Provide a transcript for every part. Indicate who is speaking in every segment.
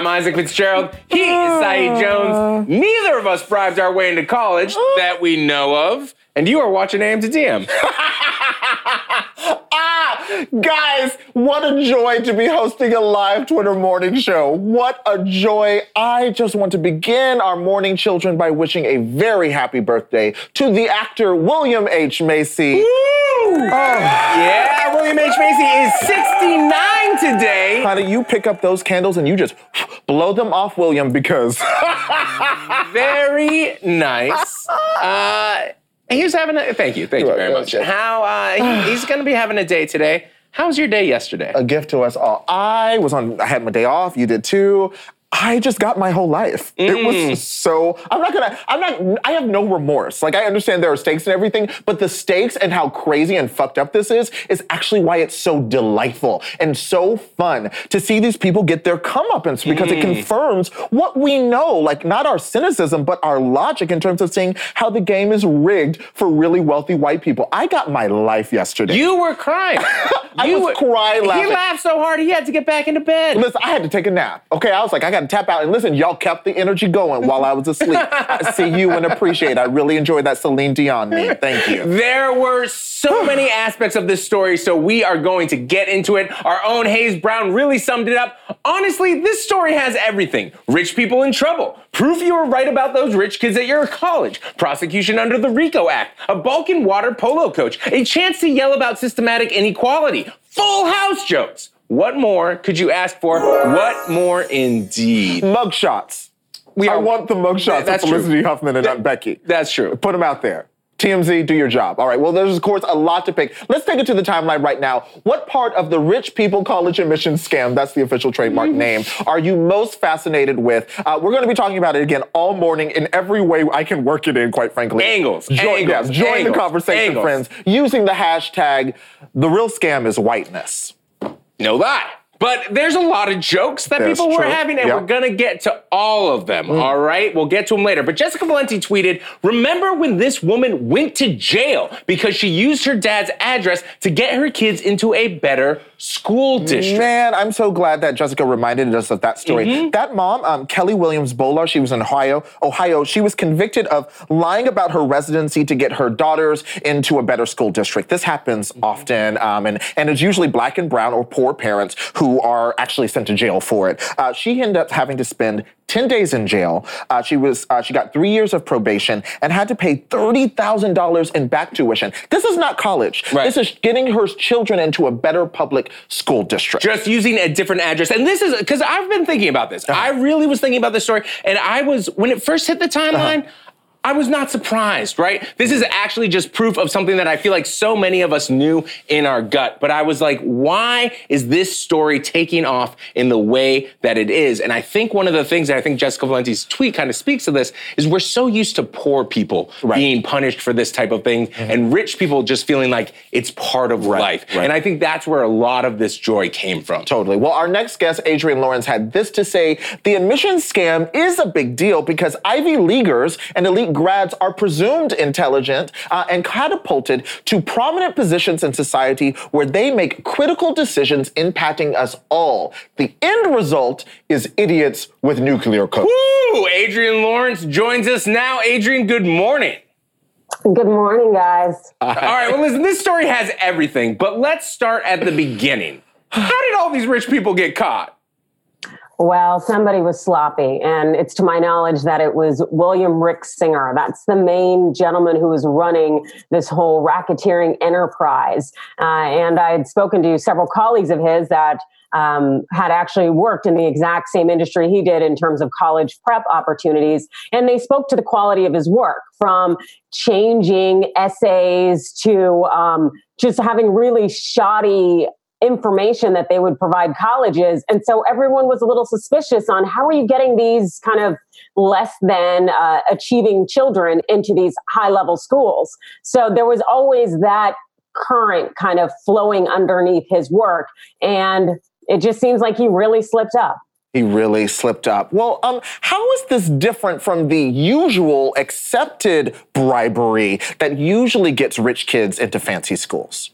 Speaker 1: I'm Isaac Fitzgerald. He is Saeed Jones. Oh. Neither of us bribed our way into college that we know of. And you are watching AM to DM.
Speaker 2: guys, what a joy to be hosting a live Twitter morning show. What a joy. I just want to begin our morning children by wishing a very happy birthday to the actor William H. Macy.
Speaker 1: Oh. Yeah, William H. Macy is 69 today.
Speaker 2: Honey, you pick up those candles and you just blow them off, William, because.
Speaker 1: very nice. Uh, he was having a thank you, thank you very much. How uh, he, he's going to be having a day today. How was your day yesterday?
Speaker 2: A gift to us all. I was on. I had my day off. You did too. I just got my whole life. Mm. It was mm. so. I'm not gonna. I'm not. I have no remorse. Like I understand there are stakes and everything, but the stakes and how crazy and fucked up this is is actually why it's so delightful and so fun to see these people get their comeuppance because mm. it confirms what we know. Like not our cynicism, but our logic in terms of seeing how the game is rigged for really wealthy white people. I got my life yesterday.
Speaker 1: You were crying.
Speaker 2: I
Speaker 1: you
Speaker 2: was crying laughing.
Speaker 1: He laughed so hard he had to get back into bed.
Speaker 2: Listen, I had to take a nap. Okay, I was like, I got to tap out. And listen, y'all kept the energy going while I was asleep. I see you and appreciate. I really enjoyed that Celine Dion me. Thank you.
Speaker 1: There were so many aspects of this story, so we are going to get into it. Our own Hayes Brown really summed it up. Honestly, this story has everything. Rich people in trouble. Proof you were right about those rich kids at your college. Prosecution under the RICO Act. A Balkan water polo coach. A chance to yell about systematic inequality. Full house jokes. What more could you ask for? What more indeed?
Speaker 2: Mugshots. We I want the mugshots of Felicity true. Huffman and Aunt Becky.
Speaker 1: That's true.
Speaker 2: Put them out there. TMZ, do your job. All right, well, there's, of course, a lot to pick. Let's take it to the timeline right now. What part of the rich people college admissions scam, that's the official trademark mm-hmm. name, are you most fascinated with? Uh, we're going to be talking about it again all morning in every way I can work it in, quite frankly.
Speaker 1: Angles.
Speaker 2: Join,
Speaker 1: angles,
Speaker 2: yes, join
Speaker 1: angles,
Speaker 2: the conversation,
Speaker 1: angles.
Speaker 2: friends, using the hashtag, the real scam is whiteness.
Speaker 1: No lie. But there's a lot of jokes that That's people were true. having, and yep. we're gonna get to all of them. Mm. All right, we'll get to them later. But Jessica Valenti tweeted, "Remember when this woman went to jail because she used her dad's address to get her kids into a better school district?"
Speaker 2: Man, I'm so glad that Jessica reminded us of that story. Mm-hmm. That mom, um, Kelly Williams Bolar, she was in Ohio. Ohio, she was convicted of lying about her residency to get her daughters into a better school district. This happens mm-hmm. often, um, and and it's usually black and brown or poor parents who who are actually sent to jail for it. Uh, she ended up having to spend 10 days in jail. Uh, she was uh, she got three years of probation and had to pay $30,000 in back tuition. This is not college. Right. This is getting her children into a better public school district.
Speaker 1: Just using a different address. And this is because I've been thinking about this. Uh-huh. I really was thinking about this story. And I was, when it first hit the timeline, uh-huh. I was not surprised, right? This is actually just proof of something that I feel like so many of us knew in our gut. But I was like, why is this story taking off in the way that it is? And I think one of the things that I think Jessica Valenti's tweet kind of speaks to this is we're so used to poor people right. being punished for this type of thing mm-hmm. and rich people just feeling like it's part of right. life. Right. And I think that's where a lot of this joy came from.
Speaker 2: Totally. Well, our next guest, Adrienne Lawrence, had this to say the admissions scam is a big deal because Ivy Leaguers and elite grads are presumed intelligent uh, and catapulted to prominent positions in society where they make critical decisions impacting us all. The end result is idiots with nuclear codes.
Speaker 1: Woo! Adrienne Lawrence joins us now. Adrienne, good morning.
Speaker 3: Good morning, guys.
Speaker 1: all right, well, listen, this story has everything, but let's start at the beginning. How did all these rich people get caught?
Speaker 3: Well, somebody was sloppy, and it's to my knowledge that it was William Rick Singer. That's the main gentleman who was running this whole racketeering enterprise. Uh, and I had spoken to several colleagues of his that um, had actually worked in the exact same industry he did in terms of college prep opportunities. And they spoke to the quality of his work from changing essays to um, just having really shoddy information that they would provide colleges. And so everyone was a little suspicious on how are you getting these kind of less than uh, achieving children into these high level schools. So there was always that current kind of flowing underneath his work. And it just seems like he really slipped up.
Speaker 2: He really slipped up. Well, um, how is this different from the usual accepted bribery that usually gets rich kids into fancy schools?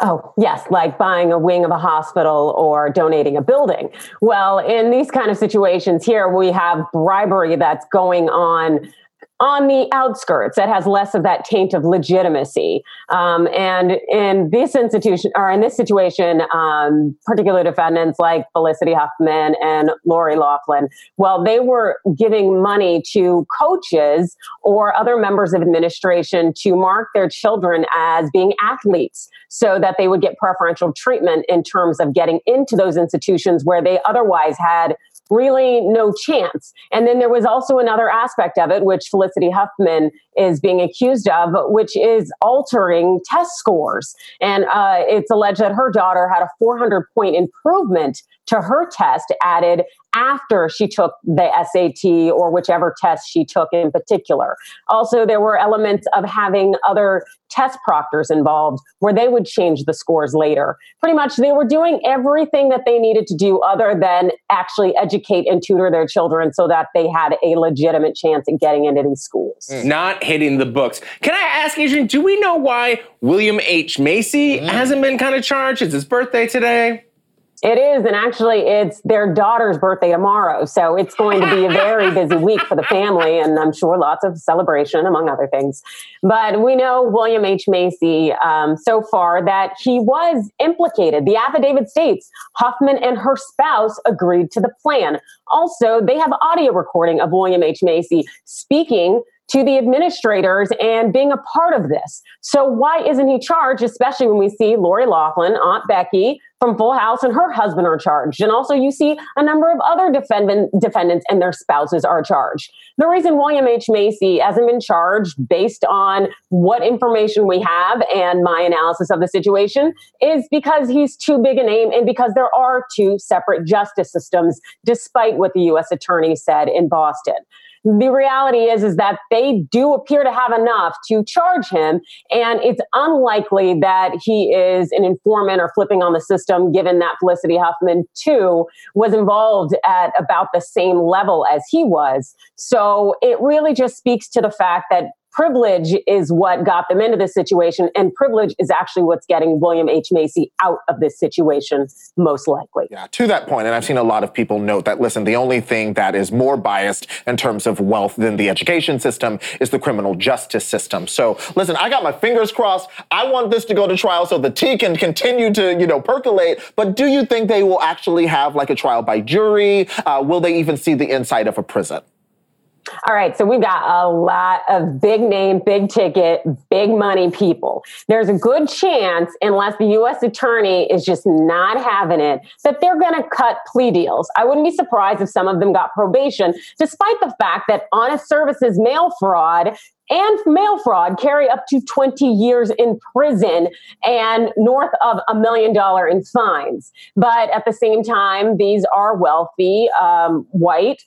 Speaker 3: Oh, yes, like buying a wing of a hospital or donating a building. Well, in these kind of situations here, we have bribery that's going on on the outskirts that has less of that taint of legitimacy. Um, and in this institution or in this situation, um, particular defendants like Felicity Huffman and Lori Loughlin, well, they were giving money to coaches or other members of administration to mark their children as being athletes so that they would get preferential treatment in terms of getting into those institutions where they otherwise had really no chance. And then there was also another aspect of it, which Felicity Huffman is being accused of, which is altering test scores. And uh, it's alleged that her daughter had a 400 point improvement to her test added after she took the SAT or whichever test she took in particular. Also, there were elements of having other test proctors involved where they would change the scores later. Pretty much, they were doing everything that they needed to do other than actually educate and tutor their children so that they had a legitimate chance at getting into these schools.
Speaker 1: Mm. Not hitting the books. Can I ask, Adrienne, do we know why William H. Macy mm. hasn't been kind of charged? It's his birthday today.
Speaker 3: It is, and actually, it's their daughter's birthday tomorrow, so it's going to be a very busy week for the family, and I'm sure lots of celebration, among other things. But we know William H Macy um, so far that he was implicated. The affidavit states Huffman and her spouse agreed to the plan. Also, they have audio recording of William H Macy speaking to the administrators and being a part of this. So why isn't he charged, especially when we see Lori Loughlin, Aunt Becky from Full House and her husband are charged. And also you see a number of other defendant, defendants and their spouses are charged. The reason William H. Macy hasn't been charged based on what information we have and my analysis of the situation is because he's too big a name and because there are two separate justice systems, despite what the U.S. attorney said in Boston the reality is is that they do appear to have enough to charge him. And it's unlikely that he is an informant or flipping on the system given that felicity huffman too was involved at about the same level as he was. So it really just speaks to the fact that privilege is what got them into this situation, and privilege is actually what's getting William H. Macy out of this situation, most likely.
Speaker 2: Yeah, to that point, and I've seen a lot of people note that, listen, the only thing that is more biased in terms of wealth than the education system is the criminal justice system. So, listen, I got my fingers crossed. I want this to go to trial so the tea can continue to, you know, percolate. But do you think they will actually have like a trial by jury? Uh, will they even see the inside of a prison?
Speaker 3: All right, so we've got a lot of big name, big ticket, big money people. There's a good chance, unless the U.S. attorney is just not having it, that they're going to cut plea deals. I wouldn't be surprised if some of them got probation, despite the fact that honest services mail fraud and mail fraud carry up to 20 years in prison and north of a million dollar in fines. But at the same time, these are wealthy, um, white,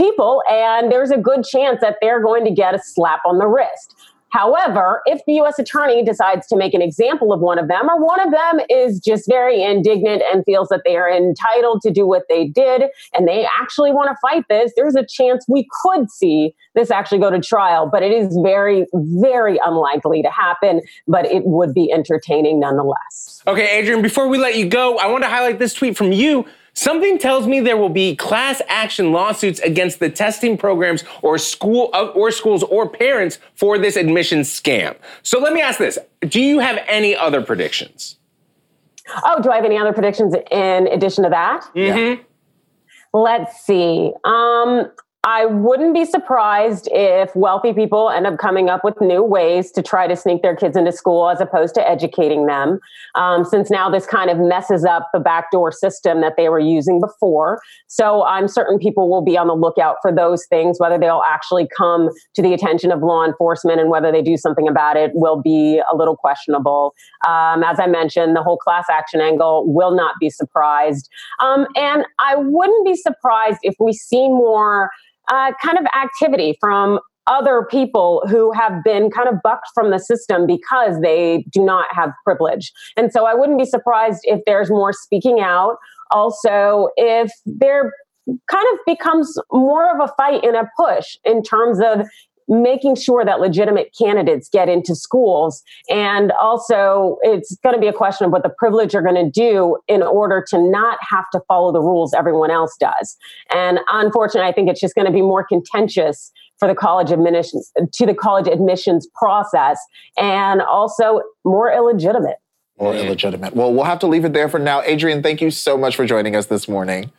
Speaker 3: people, and there's a good chance that they're going to get a slap on the wrist. However, if the U.S. attorney decides to make an example of one of them, or one of them is just very indignant and feels that they are entitled to do what they did and they actually want to fight this, there's a chance we could see this actually go to trial. But it is very, very unlikely to happen, but it would be entertaining nonetheless.
Speaker 1: Okay, Adrienne, before we let you go, I want to highlight this tweet from you Something tells me there will be class action lawsuits against the testing programs or school uh, or schools or parents for this admission scam. So let me ask this: Do you have any other predictions?
Speaker 3: Oh, do I have any other predictions in addition to that?
Speaker 1: Mm-hmm.
Speaker 3: Let's see. Um, I wouldn't be surprised if wealthy people end up coming up with new ways to try to sneak their kids into school as opposed to educating them. Um, since now this kind of messes up the backdoor system that they were using before. So I'm certain people will be on the lookout for those things, whether they'll actually come to the attention of law enforcement and whether they do something about it will be a little questionable. Um, as I mentioned, the whole class action angle will not be surprised. Um, and I wouldn't be surprised if we see more uh, kind of activity from other people who have been kind of bucked from the system because they do not have privilege. And so I wouldn't be surprised if there's more speaking out. Also, if there kind of becomes more of a fight and a push in terms of making sure that legitimate candidates get into schools. And also, it's going to be a question of what the privilege are going to do in order to not have to follow the rules everyone else does. And unfortunately, I think it's just going to be more contentious for the college admissions to the college admissions process and also more illegitimate.
Speaker 2: More illegitimate. Well, we'll have to leave it there for now. Adrienne, thank you so much for joining us this morning.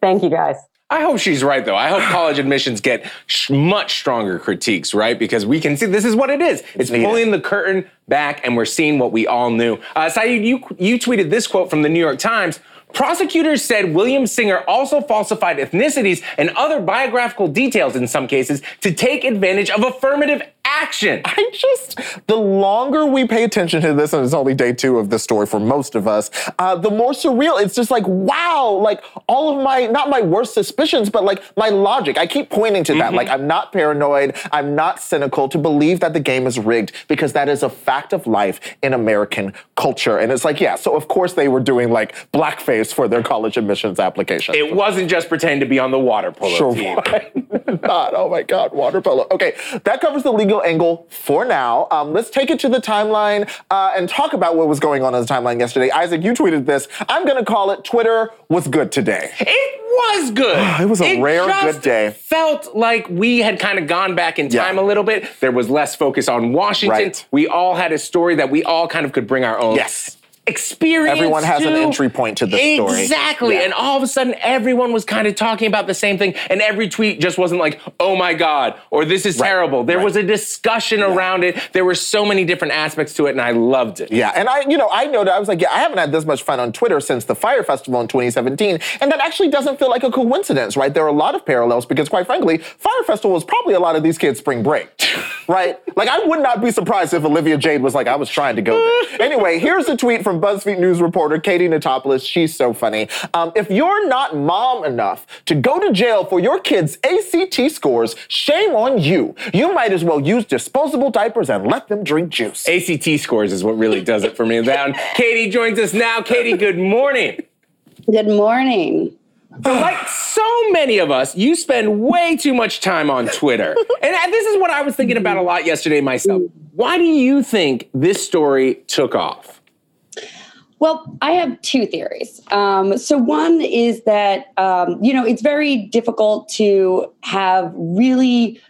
Speaker 3: Thank you, guys.
Speaker 1: I hope she's right, though. I hope college admissions get sh- much stronger critiques, right? Because we can see this is what it is. It's, pulling the curtain back, and we're seeing what we all knew. Uh, Saeed, you you tweeted this quote from the New York Times. Prosecutors said William Singer also falsified ethnicities and other biographical details in some cases to take advantage of affirmative action.
Speaker 2: I just, the longer we pay attention to this, and it's only day two of the story for most of us, uh, the more surreal. It's just like, wow, like all of my, not my worst suspicions, but like my logic. I keep pointing to that. Mm-hmm. Like, I'm not paranoid, I'm not cynical to believe that the game is rigged because that is a fact of life in American culture. And it's like, yeah, so of course they were doing like blackface for their college admissions application.
Speaker 1: It wasn't just pretend to be on the water polo sure team.
Speaker 2: not. Oh my God, water polo. Okay, that covers the legal angle for now. Um, let's take it to the timeline uh, and talk about what was going on in the timeline yesterday. Isaac, you tweeted this. I'm going to call it Twitter was good today.
Speaker 1: It was good.
Speaker 2: it was a
Speaker 1: it
Speaker 2: rare good day.
Speaker 1: Felt like we had kind of gone back in time yeah. a little bit. There was less focus on Washington. Right. We all had a story that we all kind of could bring our own.
Speaker 2: Yes
Speaker 1: experience.
Speaker 2: Everyone has
Speaker 1: too.
Speaker 2: an entry point to the
Speaker 1: story. Exactly. Yeah. And all of a sudden, everyone was kind of talking about the same thing. And every tweet just wasn't like, oh my God, or this is right. terrible. There right. was a discussion yeah. around it. There were so many different aspects to it, and I loved it.
Speaker 2: Yeah. And I, you know, I noted, I was like, yeah, I haven't had this much fun on Twitter since the Fyre Festival in 2017. And that actually doesn't feel like a coincidence, right? There are a lot of parallels because, quite frankly, Fyre Festival was probably a lot of these kids' spring break, right? Like, I would not be surprised if Olivia Jade was like, I was trying to go there. anyway, here's a tweet from BuzzFeed News reporter Katie Notopoulos. She's so funny. Um, if you're not mom enough to go to jail for your kids' ACT scores, shame on you. You might as well use disposable diapers and let them drink juice.
Speaker 1: ACT scores is what really does it for me. Down. Katie joins us now. Katie, good morning.
Speaker 4: Good morning.
Speaker 1: like so many of us, you spend way too much time on Twitter. and this is what I was thinking about a lot yesterday myself. Why do you think this story took off?
Speaker 4: Well, I have two theories. Um, so, one is that, um, you know, it's very difficult to have really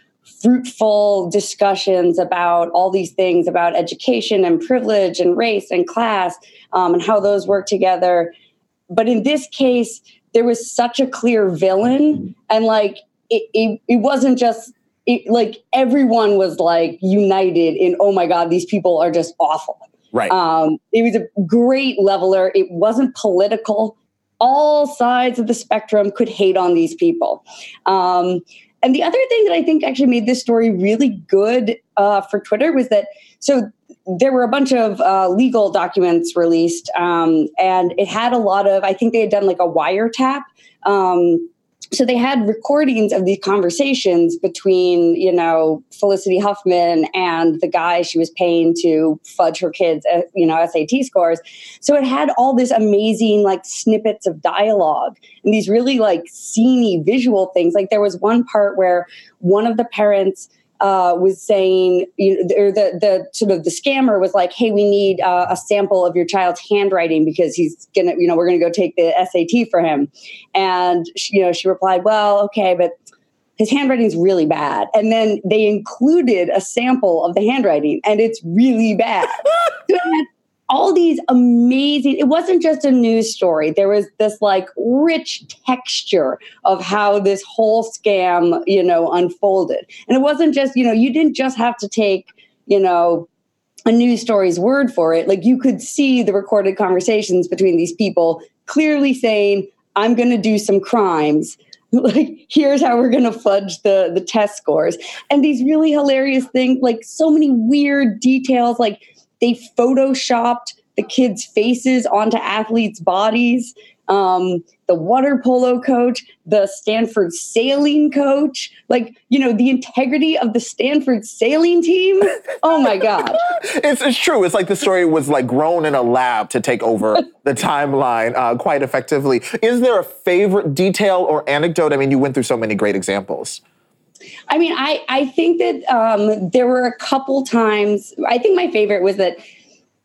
Speaker 4: fruitful discussions about all these things about education and privilege and race and class um, and how those work together. But in this case, there was such a clear villain, and like, it, it, it wasn't just it, like everyone was like united in, oh my God, these people are just awful
Speaker 2: Right.
Speaker 4: Um, it was a great leveler. It wasn't political. All sides of the spectrum could hate on these people. Um, and the other thing that I think actually made this story really good uh, for Twitter was that so there were a bunch of uh, legal documents released, um, and it had a lot of. I think they had done like a wiretap. Um, so they had recordings of these conversations between you know felicity huffman and the guy she was paying to fudge her kids uh, you know sat scores. So it had all this amazing like snippets of dialogue and these really like sceney visual things. Like there was one part where one of the parents uh, was saying, you know, or the the sort of the scammer was like, "Hey, we need uh, a sample of your child's handwriting because he's gonna, you know, we're gonna go take the SAT for him." And she, you know, she replied, "Well, okay, but." His handwriting's really bad. And then they included a sample of the handwriting, and it's really bad. so all these amazing it wasn't just a news story. There was this like rich texture of how this whole scam you know unfolded. And it wasn't just you know you didn't just have to take you know a news story's word for it. Like you could see the recorded conversations between these people clearly saying i'm going to do some crimes. Like here's how we're going to fudge the the test scores. And these really hilarious things like so many weird details like they photoshopped the kids' faces onto athletes' bodies. Um, the water polo coach, the Stanford sailing coach, like, you know, the integrity of the Stanford sailing team. Oh my God.
Speaker 2: it's, it's true. It's like the story was like grown in a lab to take over the timeline uh, quite effectively. Is there a favorite detail or anecdote? I mean, you went through so many great examples.
Speaker 4: I mean, I I think that um, there were a couple times. I think my favorite was that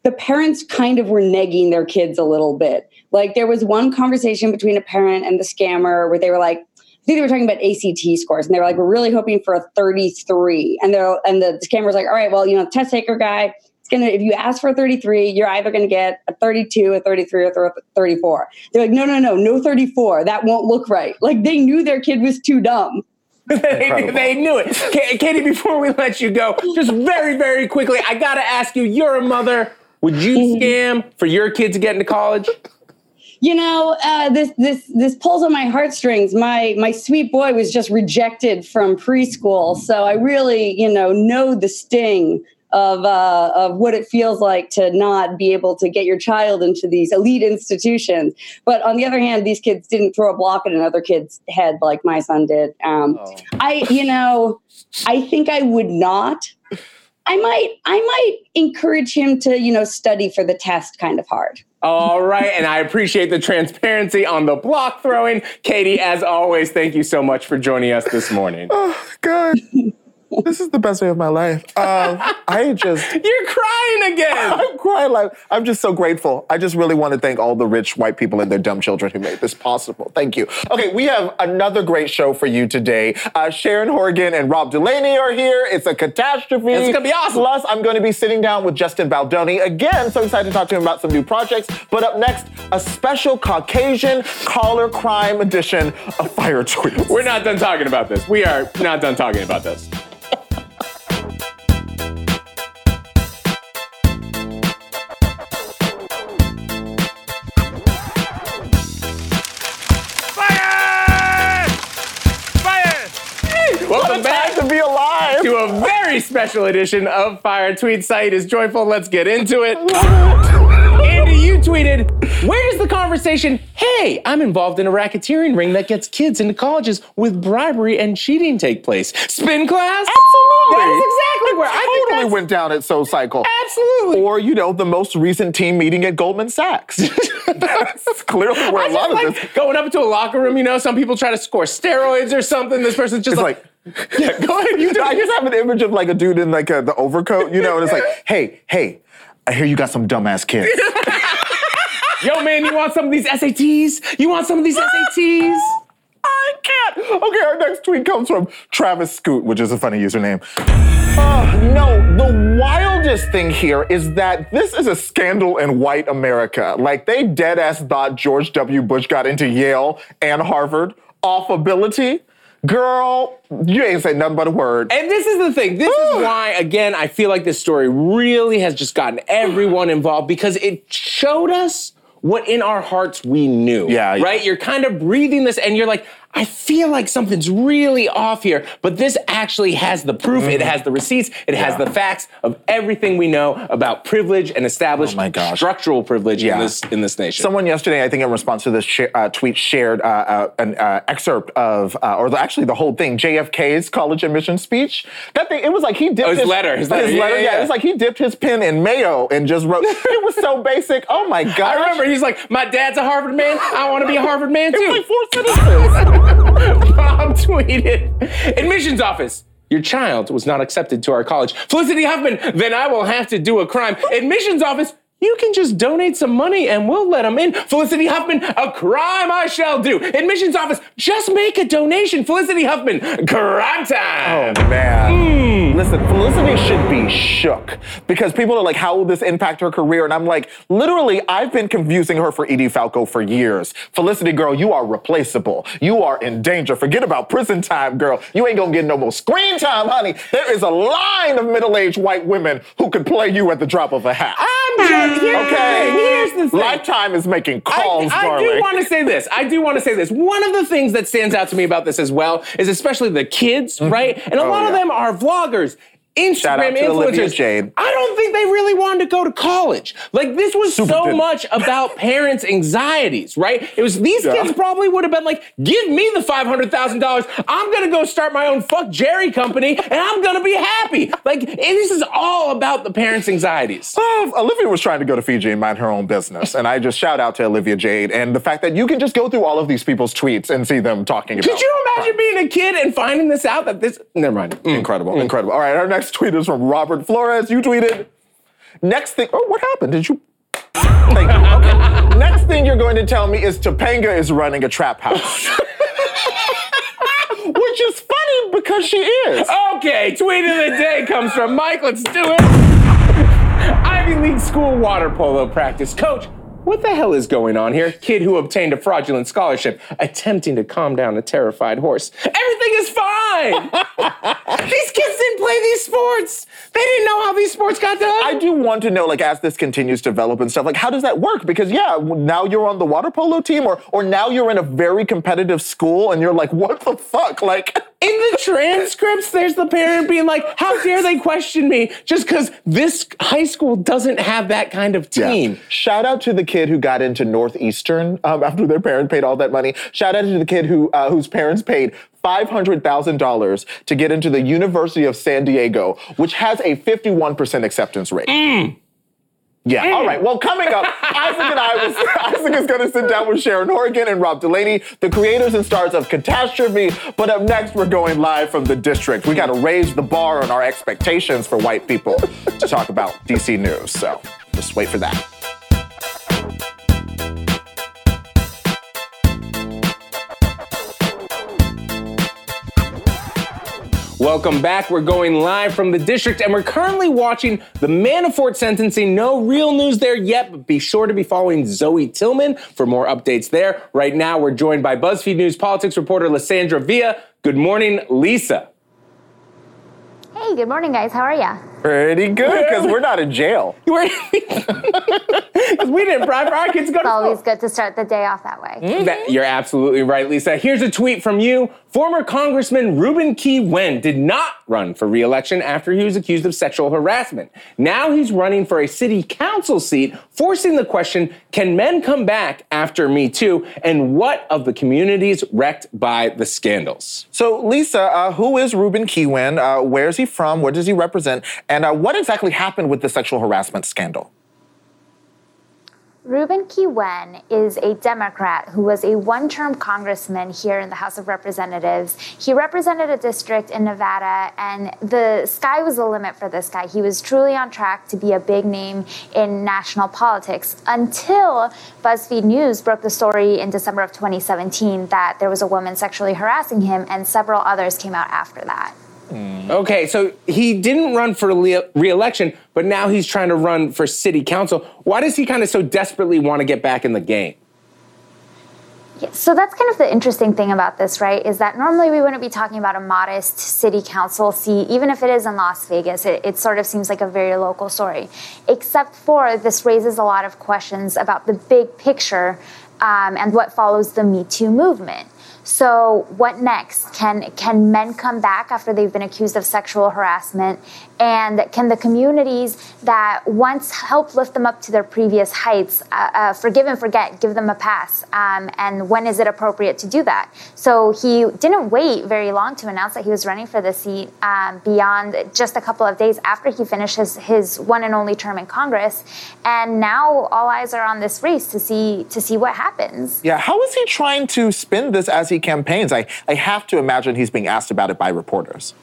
Speaker 4: the parents kind of were negging their kids a little bit. Like there was one conversation between a parent and the scammer where they were like, I think they were talking about ACT scores, and they were like, "We're really hoping for a 33." And they're and the, scammer was like, "All right, well, you know, test taker guy, it's gonna if you ask for a 33, you're either gonna get a 32, a 33, or a 34." They're like, "No, no, no, no 34. That won't look right." Like they knew their kid was too dumb.
Speaker 1: They, they knew it. Katie, before we let you go, just very, very quickly, I gotta ask you: You're a mother. Would you scam for your kid to get into college?
Speaker 4: you know uh, this this this pulls on my heartstrings my my sweet boy was just rejected from preschool so i really you know know the sting of uh, of what it feels like to not be able to get your child into these elite institutions but on the other hand these kids didn't throw a block at another kid's head like my son did um,
Speaker 1: Oh.
Speaker 4: i you know i think i would not i might i might encourage him to you know study for the test kind of hard
Speaker 1: All right, and I appreciate the transparency on the block throwing. Katie, as always, thank you so much for joining us this morning.
Speaker 2: Oh, God. this is the best day of my life. Um, I just.
Speaker 1: You're crying again.
Speaker 2: I'm crying like I'm just so grateful. I just really want to thank all the rich white people and their dumb children who made this possible. Thank you. Okay, we have another great show for you today. Uh, Sharon Horgan and Rob Delaney are here. It's a catastrophe.
Speaker 1: It's gonna be awesome.
Speaker 2: Plus, I'm going to be sitting down with Justin Baldoni again. So excited to talk to him about some new projects. But up next, a special Caucasian caller crime edition of Fire Tweets.
Speaker 1: We're not done talking about this. We are not done talking about this. Special edition of Fire Tweet Site is joyful. Let's get into it. Andy, you tweeted, Where is the conversation? Hey, I'm involved in a racketeering ring that gets kids into colleges with bribery and cheating take place. Spin class?
Speaker 2: Absolutely.
Speaker 1: That is exactly where I think
Speaker 2: totally went down at SoulCycle.
Speaker 1: Absolutely.
Speaker 2: Or, you know, the most recent team meeting at Goldman Sachs. That's clearly where
Speaker 1: I
Speaker 2: a lot
Speaker 1: just
Speaker 2: of
Speaker 1: like
Speaker 2: this
Speaker 1: going up into a locker room, you know, some people try to score steroids or something. This person's just like,
Speaker 2: like.
Speaker 1: yeah, go ahead. You do
Speaker 2: I just have an image of like a dude in like a, the overcoat, you know, and it's like, hey, hey, I hear you got some dumbass kids.
Speaker 1: Yo, man, you want some of these SATs? You want some of these SATs?
Speaker 2: I can't. Okay, our next tweet comes from Travis Scoot, which is a funny username. Uh, no, the wildest thing here is that this is a scandal in white America. Like, they dead ass thought George W. Bush got into Yale and Harvard off ability. Girl, you ain't say nothing but a word.
Speaker 1: And this is the thing. This is why, again, I feel like this story really has just gotten everyone involved because it showed us what in our hearts we knew.
Speaker 2: Yeah, yeah.
Speaker 1: Right? You're kind of breathing this and you're like, I feel like something's really off here. But this actually has the proof, it has the receipts, it has. The facts of everything we know about privilege and established
Speaker 2: Oh my gosh.
Speaker 1: structural privilege
Speaker 2: Yeah.
Speaker 1: in this in this nation.
Speaker 2: Someone yesterday, I think, in response to this sh- uh, tweet, shared uh, uh, an uh, excerpt of, uh, or the, actually the whole thing, JFK's college admission speech. That thing, it was like he dipped
Speaker 1: Oh, his letter, his letter. Yeah, yeah, yeah.
Speaker 2: It was like he dipped his pen in mayo and just wrote. it was so basic. Oh my god!
Speaker 1: I remember he's like, my dad's a Harvard man. I want to be a Harvard man too.
Speaker 2: It was like four sentences.
Speaker 1: Bob tweeted, admissions office. Your child was not accepted to our college. Felicity Huffman, then I will have to do a crime. Admissions office, you can just donate some money and we'll let them in. Felicity Huffman, a crime I shall do. Admissions office, just make a donation. Felicity Huffman, crime time.
Speaker 2: Oh man. Hmm. Listen, Felicity should be shook because people are like, how will this impact her career? And I'm like, literally, I've been confusing her for Edie Falco for years. Felicity, girl, you are replaceable. You are in danger. Forget about prison time, girl. You ain't gonna get no more screen time, honey. There is a line of middle-aged white women who could play you at the drop of a hat.
Speaker 1: I'm here's
Speaker 2: Okay.
Speaker 1: Here's the thing.
Speaker 2: Lifetime is making calls,
Speaker 1: I, I do want to say this. I do want to say this. One of the things that stands out to me about this as well is especially the kids, mm-hmm. right? And a
Speaker 2: Oh,
Speaker 1: lot of them are vloggers. Instagram influencers.
Speaker 2: Jade.
Speaker 1: I don't think they really wanted to go to college. Like this was
Speaker 2: Super
Speaker 1: so
Speaker 2: didn't.
Speaker 1: much about parents' anxieties, right? It was these
Speaker 2: Yeah.
Speaker 1: kids probably would have been like, "Give me the five hundred thousand dollars. I'm gonna go start my own FuckJerry company, and I'm gonna be happy." Like and this is all about the parents' anxieties.
Speaker 2: Uh, Olivia was trying to go to Fiji and mind her own business. And I just shout out to Olivia Jade and the fact that you can just go through all of these people's tweets and see them talking about
Speaker 1: Could you imagine being a kid and finding this out? That this never mind. Mm.
Speaker 2: Incredible, incredible. All right, our next tweet is from Robert Flores. You tweeted, next thing, oh, what happened? Did you? Thank you. Okay. next thing you're going to tell me is Topanga is running a trap house. Which is funny because she is.
Speaker 1: Okay, tweet of the day comes from Mike. Let's do it. Ivy League school water polo practice coach. What the hell is going on here? Kid who obtained a fraudulent scholarship, attempting to calm down a terrified horse. Everything is fine. these kids didn't play these sports. They didn't know how these sports got done.
Speaker 2: I do want to know, like, as this continues to develop and stuff, like, how does that work? Because yeah, now you're on the water polo team, or or now you're in a very competitive school, and you're like, what the fuck, like.
Speaker 1: In the transcripts, there's the parent being like, How dare they question me just because this high school doesn't have that kind of team? Yeah.
Speaker 2: Shout out to the kid who got into Northeastern um, after their parent paid all that money. Shout out to the kid who uh, whose parents paid five hundred thousand dollars to get into the University of San Diego, which has a fifty-one percent acceptance rate. Yeah. All right. Well, coming up, Isaac and I was, Isaac is going to sit down with Sharon Horgan and Rob Delaney, the creators and stars of Catastrophe. But up next, we're going live from the district. We got to raise the bar on our expectations for white people to talk about DC news. So just wait for that.
Speaker 1: Welcome back. We're going live from the district and we're currently watching the Manafort sentencing. No real news there yet, but be sure to be following Zoe Tillman for more updates there. Right now, we're joined by BuzzFeed News politics reporter Lissandra Villa. Good morning, Lisa.
Speaker 5: Hey, good morning, guys. How are ya?
Speaker 2: Pretty good because we're not in jail.
Speaker 1: You were- 'Cause we didn't bribe our kids to go to
Speaker 5: It's always
Speaker 1: school.
Speaker 5: good to start the day off that way.
Speaker 1: That- you're absolutely right, Lisa. Here's a tweet from you. Former Congressman Ruben Kihuen did not run for re-election after he was accused of sexual harassment. Now he's running for a city council seat, forcing the question, can men come back after Me Too? And what of the communities wrecked by the scandals?
Speaker 2: So, Lisa, uh, who is Ruben Kihuen? Uh, where is he from? Where does he represent? And uh, what exactly happened with the sexual harassment scandal?
Speaker 5: Ruben Kihuen is a Democrat who was a one term congressman here in the House of Representatives. He represented a district in Nevada, and the sky was the limit for this guy. He was truly on track to be a big name in national politics until BuzzFeed News broke the story in December of 2017 that there was a woman sexually harassing him, and several others came out after that.
Speaker 1: Okay, so he didn't run for le- re-election, but now he's trying to run for city council. Why does he kind of so desperately want to get back in the game?
Speaker 5: So that's kind of the interesting thing about this, right? Is that normally we wouldn't be talking about a modest city council seat, even if it is in Las Vegas. It, it sort of seems like a very local story, except for this raises a lot of questions about the big picture um, and what follows the Me Too movement. So what next? Can can men come back after they've been accused of sexual harassment? And can the communities that once helped lift them up to their previous heights uh, uh, forgive and forget, give them a pass? Um, and when is it appropriate to do that? So he didn't wait very long to announce that he was running for the seat um, beyond just a couple of days after he finished his, his one and only term in Congress. And now all eyes are on this race to see to see what happens.
Speaker 2: Yeah, how is he trying to spin this as he campaigns? I, I have to imagine he's being asked about it by reporters.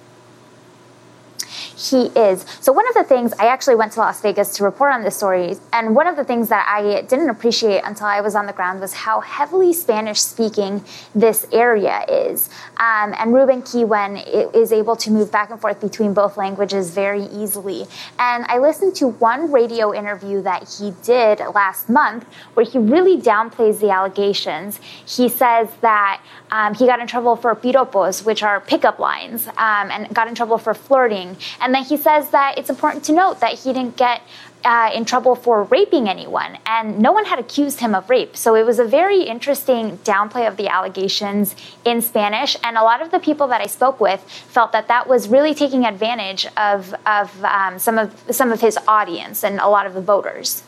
Speaker 5: He is. So, one of the things I actually went to Las Vegas to report on this story, and one of the things that I didn't appreciate until I was on the ground was how heavily Spanish speaking this area is. Um, and Ruben Kihuen is able to move back and forth between both languages very easily. And I listened to one radio interview that he did last month where he really downplays the allegations. He says that um, he got in trouble for piropos, which are pickup lines, um, and got in trouble for flirting. And then he says that it's important to note that he didn't get uh, in trouble for raping anyone, and no one had accused him of rape. So it was a very interesting downplay of the allegations in Spanish, and a lot of the people that I spoke with felt that that was really taking advantage of of um, some of some of his audience and a lot of the voters.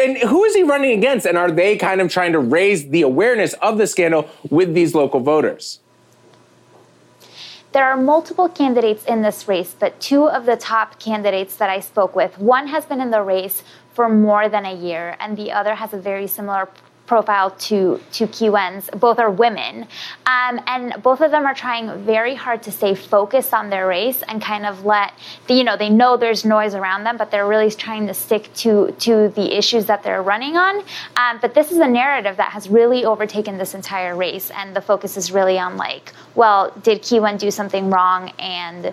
Speaker 1: And who is he running against? And are they kind of trying to raise the awareness of the scandal with these local voters?
Speaker 5: There are multiple candidates in this race, but two of the top candidates that I spoke with, one has been in the race for more than a year, and the other has a very similar profile to to Kihuen's. Both are women, um, and both of them are trying very hard to stay focused on their race and kind of let the, you know they know there's noise around them, but they're really trying to stick to to the issues that they're running on. Um, but this is a narrative that has really overtaken this entire race, and the focus is really on like, well, did Kiwen do something wrong, and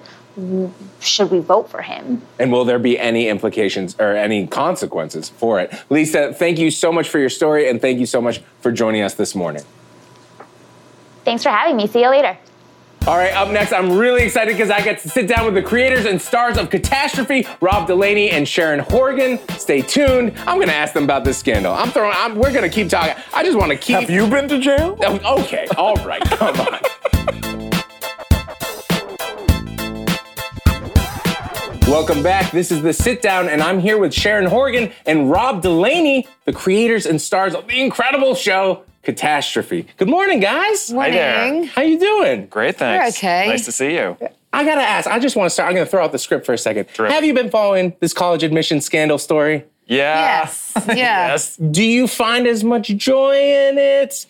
Speaker 5: should we vote for him?
Speaker 1: And will there be any implications or any consequences for it? Lisa, thank you so much for your story and thank you so much for joining us this morning.
Speaker 5: Thanks for having me. See you later.
Speaker 1: All right, up next, I'm really excited because I get to sit down with the creators and stars of Catastrophe, Rob Delaney and Sharon Horgan. Stay tuned. I'm going to ask them about this scandal. I'm throwing. I'm, we're going to keep talking. I just want to keep.
Speaker 2: Have you been to jail?
Speaker 1: Oh, Okay, all right, come on. Welcome back. This is the sit down, and I'm here with Sharon Horgan and Rob Delaney, the creators and stars of the incredible show Catastrophe. Good morning, guys.
Speaker 6: Morning.
Speaker 1: How you doing?
Speaker 6: Great, thanks.
Speaker 3: okay.
Speaker 6: Nice to see you.
Speaker 1: I gotta ask. I just want to start. I'm gonna throw out the script for a second.
Speaker 6: Terrific.
Speaker 1: Have you been following this college admission scandal story?
Speaker 6: Yeah.
Speaker 3: Yes. Yeah.
Speaker 6: yes.
Speaker 1: Do you find as much joy in it?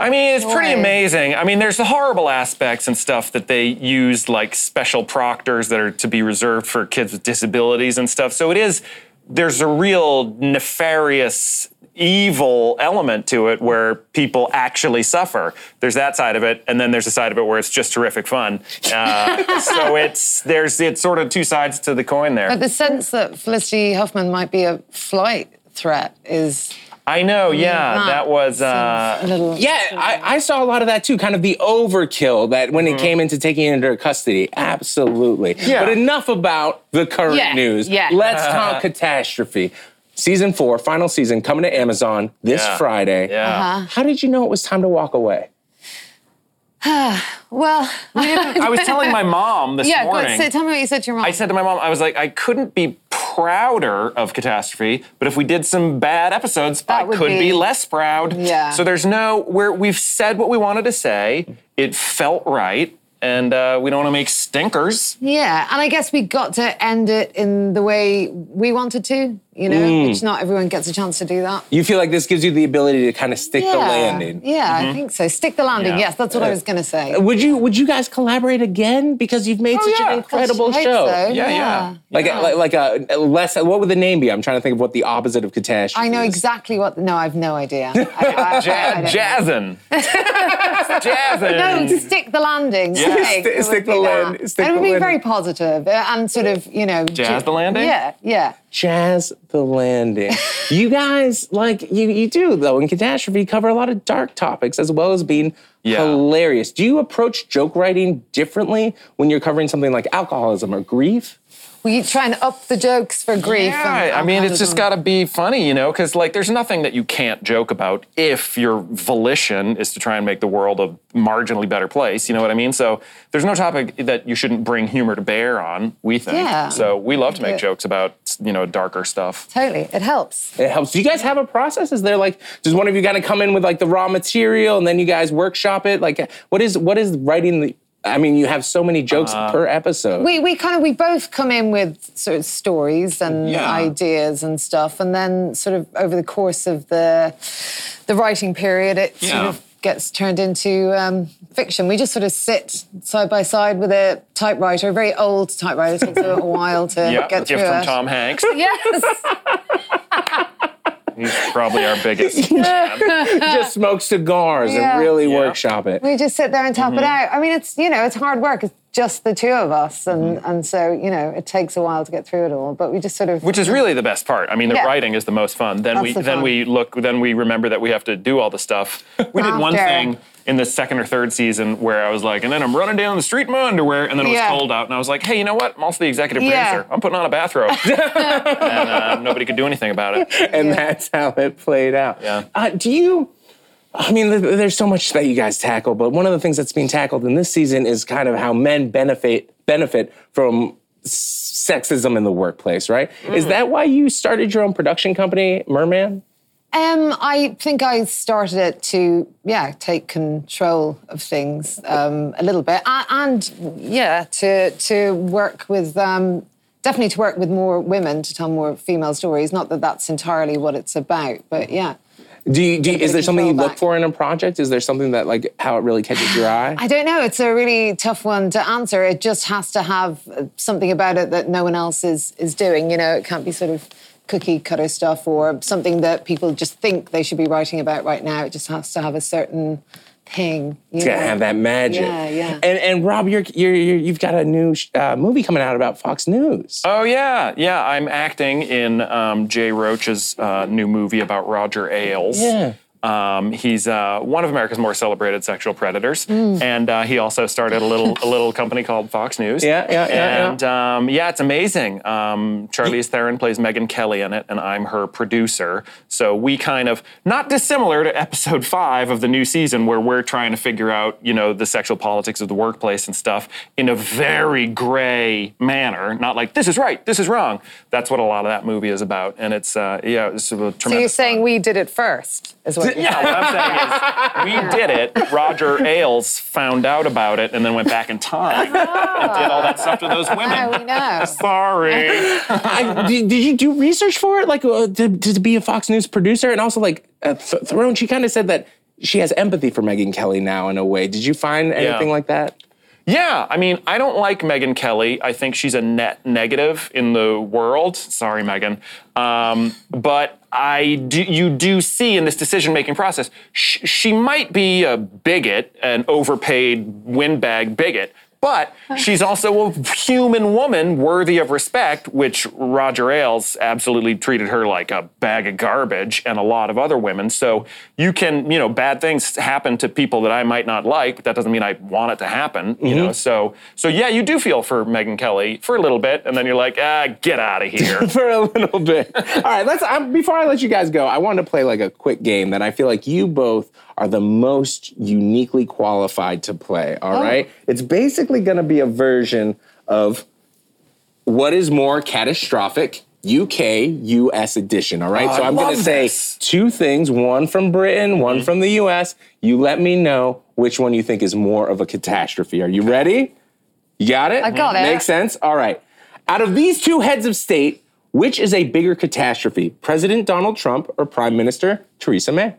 Speaker 6: I mean, it's pretty amazing. I mean, there's the horrible aspects and stuff that they use, like special proctors that are to be reserved for kids with disabilities and stuff. So it is, there's a real nefarious, evil element to it where people actually suffer. There's that side of it, and then there's a side of it where it's just terrific fun. Uh, so it's there's it's sort of two sides to the coin there.
Speaker 7: But the sense that Felicity Huffman might be a flight threat is
Speaker 6: I know, yeah,
Speaker 7: not
Speaker 6: that was. Uh,
Speaker 7: a little.
Speaker 1: Yeah, I, I saw a lot of that too. Kind of the overkill that when
Speaker 6: Mm-hmm.
Speaker 1: it came into taking it into custody. Absolutely.
Speaker 2: Yeah.
Speaker 1: But enough about the current
Speaker 3: Yeah,
Speaker 1: news.
Speaker 3: yeah.
Speaker 1: Let's talk catastrophe. Season four, final season, coming to Amazon this
Speaker 6: Yeah.
Speaker 1: Friday.
Speaker 6: yeah.
Speaker 1: How did you know it was time to walk away?
Speaker 7: Well,
Speaker 6: I was telling my mom this
Speaker 7: yeah. Go,
Speaker 6: morning.
Speaker 7: so tell me what you said to your mom.
Speaker 6: I said to my mom, I was like, I couldn't be prouder of Catastrophe, but if we did some bad episodes, I could be,
Speaker 7: be-
Speaker 6: less proud.
Speaker 7: Yeah.
Speaker 6: So there's no where we've said what we wanted to say. It felt right, and uh, we don't want to make stinkers.
Speaker 7: Yeah, and I guess we got to end it in the way we wanted to, you know,
Speaker 6: Mm.
Speaker 7: which not everyone gets a chance to do that.
Speaker 1: You feel like this gives you the ability to kind of stick
Speaker 7: yeah.
Speaker 1: the landing.
Speaker 7: Yeah, I think so. Stick the landing.
Speaker 6: Mm-hmm. Yeah.
Speaker 7: Yes, that's what I was going to say.
Speaker 1: Would you would you guys collaborate again because you've made
Speaker 6: Oh,
Speaker 1: such
Speaker 6: yeah.
Speaker 1: an incredible
Speaker 7: I hope
Speaker 1: show?
Speaker 7: so.
Speaker 6: Yeah, yeah.
Speaker 1: Like, a, like like a a less. What would the name be? I'm trying to think of what the opposite of catastrophe.
Speaker 7: I know
Speaker 1: is.
Speaker 7: exactly what. No, I've no idea. I, I, I, I
Speaker 6: Ja-
Speaker 7: don't know.
Speaker 6: jazzin'. jazzin'.
Speaker 7: No, stick the landing.
Speaker 6: Yeah.
Speaker 7: Stick,
Speaker 1: Stick-
Speaker 7: it
Speaker 1: stick the
Speaker 7: that.
Speaker 1: land-
Speaker 7: And it would be very uh, and sort of, you know,
Speaker 6: Jazz
Speaker 7: ju-
Speaker 6: the landing?
Speaker 7: Yeah, yeah.
Speaker 1: Jazz the landing. you guys, like you, you do though in catastrophe, cover a lot of dark topics as well as being
Speaker 6: Yeah.
Speaker 1: hilarious. Do you approach joke writing differently when you're covering something like alcoholism or grief?
Speaker 7: We try and up the jokes for grief.
Speaker 6: Yeah, I mean, it's just got to be funny, you know, because like there's nothing that you can't joke about if your volition is to try and make the world a marginally better place. You know what I mean? So there's no topic that you shouldn't bring humor to bear on. We think.
Speaker 7: Yeah.
Speaker 6: So we love to make
Speaker 7: Yeah.
Speaker 6: jokes about you know darker stuff.
Speaker 7: Totally, it helps.
Speaker 1: It helps. Do you guys have a process? Is there like does one of you kind of come in with like the raw material and then you guys workshop it? Like what is what is writing the I mean, you have so many jokes
Speaker 6: Uh,
Speaker 1: per episode.
Speaker 7: We, we kind of we both come in with sort of stories and
Speaker 6: Yeah.
Speaker 7: ideas and stuff, and then sort of over the course of the the writing period, it sort of gets turned into um, fiction. We just sort of sit side by side with a typewriter, a very old typewriter. It takes a little while to
Speaker 6: Yeah,
Speaker 7: get through
Speaker 6: gift from
Speaker 7: it.
Speaker 6: Tom Hanks.
Speaker 7: Yes.
Speaker 6: He's probably our biggest. fan.
Speaker 1: just smoke cigars
Speaker 7: Yeah.
Speaker 1: and really
Speaker 6: Yeah.
Speaker 1: workshop it.
Speaker 7: We just sit there and tap
Speaker 6: Mm-hmm.
Speaker 7: it out. I mean, it's you know, it's hard work. It's just the two of us, and and so you know it takes a while to get through it all. But we just sort of
Speaker 6: Which is really the best part. I mean, the
Speaker 7: Yeah.
Speaker 6: writing is the most fun. Then
Speaker 7: That's
Speaker 6: we
Speaker 7: the
Speaker 6: then
Speaker 7: fun.
Speaker 6: we look then we remember that we have to do all the stuff. We did one thing in the second or third season where I was like, and then I'm running down the street in my underwear, and then it was
Speaker 7: Yeah.
Speaker 6: cold out, and I was like, hey, you know what? I'm also the executive
Speaker 7: Yeah.
Speaker 6: producer. I'm putting on a bathrobe, and uh, nobody could do anything about it.
Speaker 1: and that's how it played out.
Speaker 6: Yeah.
Speaker 1: Uh, do you? I mean, there's so much that you guys tackle, but one of the things that's being tackled in this season is kind of how men benefit benefit from sexism in the workplace, right? Is that why you started your own production company, Merman?
Speaker 7: Um, I think I started it to yeah take control of things um, a little bit, and yeah to to work with um, definitely to work with more women to tell more female stories. Not that that's entirely what it's about, but yeah.
Speaker 1: Do you, do you, is there something you look
Speaker 7: back.
Speaker 1: for in a project? Is there something that like how it really catches your eye?
Speaker 7: I don't know. It's a really tough one to answer. It just has to have something about it that no one else is is doing. You know, it can't be sort of cookie cutter stuff or something that people just think they should be writing about right now. It just has to have a certain thing. You
Speaker 1: It's gotta have that magic.
Speaker 7: Yeah, yeah.
Speaker 1: And and Rob, you're, you're, you're you've got a new sh- uh, movie coming out about Fox News.
Speaker 6: Oh yeah, yeah. I'm acting in um, Jay Roach's uh, new movie about Roger Ailes.
Speaker 1: Yeah.
Speaker 6: Um, he's uh, one of America's more celebrated sexual predators,
Speaker 1: Mm.
Speaker 6: and uh, he also started a little a little company called Fox News.
Speaker 1: Yeah, yeah, yeah, yeah.
Speaker 6: And um, yeah, it's amazing. Um, Charlize Theron plays Megyn Kelly in it, and I'm her producer. So we kind of not dissimilar to episode five of the new season, where we're trying to figure out, you know, the sexual politics of the workplace and stuff in a very gray manner. Not like this is right, this is wrong. That's what a lot of that movie is about, and it's uh, yeah, it's a tremendous.
Speaker 7: So you're saying
Speaker 6: fun.
Speaker 7: we did it first, is what you're
Speaker 6: Yeah, what I'm saying is we did it. Roger Ailes found out about it and then went back in time and did all that stuff to those women.
Speaker 7: Now we know.
Speaker 6: Sorry.
Speaker 1: I, did, did you do research for it, like uh, to, to be a Fox News producer? And also, like uh, Th- Theron, she kind of said that she has empathy for Megyn Kelly now in a way. Did you find anything like that?
Speaker 6: Yeah, I mean, I don't like Megyn Kelly. I think she's a net negative in the world. Sorry, Megyn. Um, but I do, you do see in this decision making process, sh- she might be a bigot, an overpaid windbag bigot. But she's also a human woman worthy of respect, which Roger Ailes absolutely treated her like a bag of garbage and a lot of other women. So you can, you know, bad things happen to people that I might not like, but that doesn't mean I want it to happen, you know. So so yeah, you do feel for Megyn Kelly for a little bit, and then you're like, ah, get out of here.
Speaker 1: for a little bit. All right, let's. Um, before I let you guys go, I wanted to play like a quick game that I feel like you both are the most uniquely qualified to play. All oh. right, it's basically going to be a version of what is more catastrophic. UK US edition, all right?
Speaker 6: Oh,
Speaker 1: so I'm going to say two things, one from Britain, one mm-hmm. from the US. You let me know which one you think is more of a catastrophe. Are you ready? You got it?
Speaker 7: I got it.
Speaker 1: Makes sense? All right. Out of these two heads of state, which is a bigger catastrophe, President Donald Trump or Prime Minister Theresa May?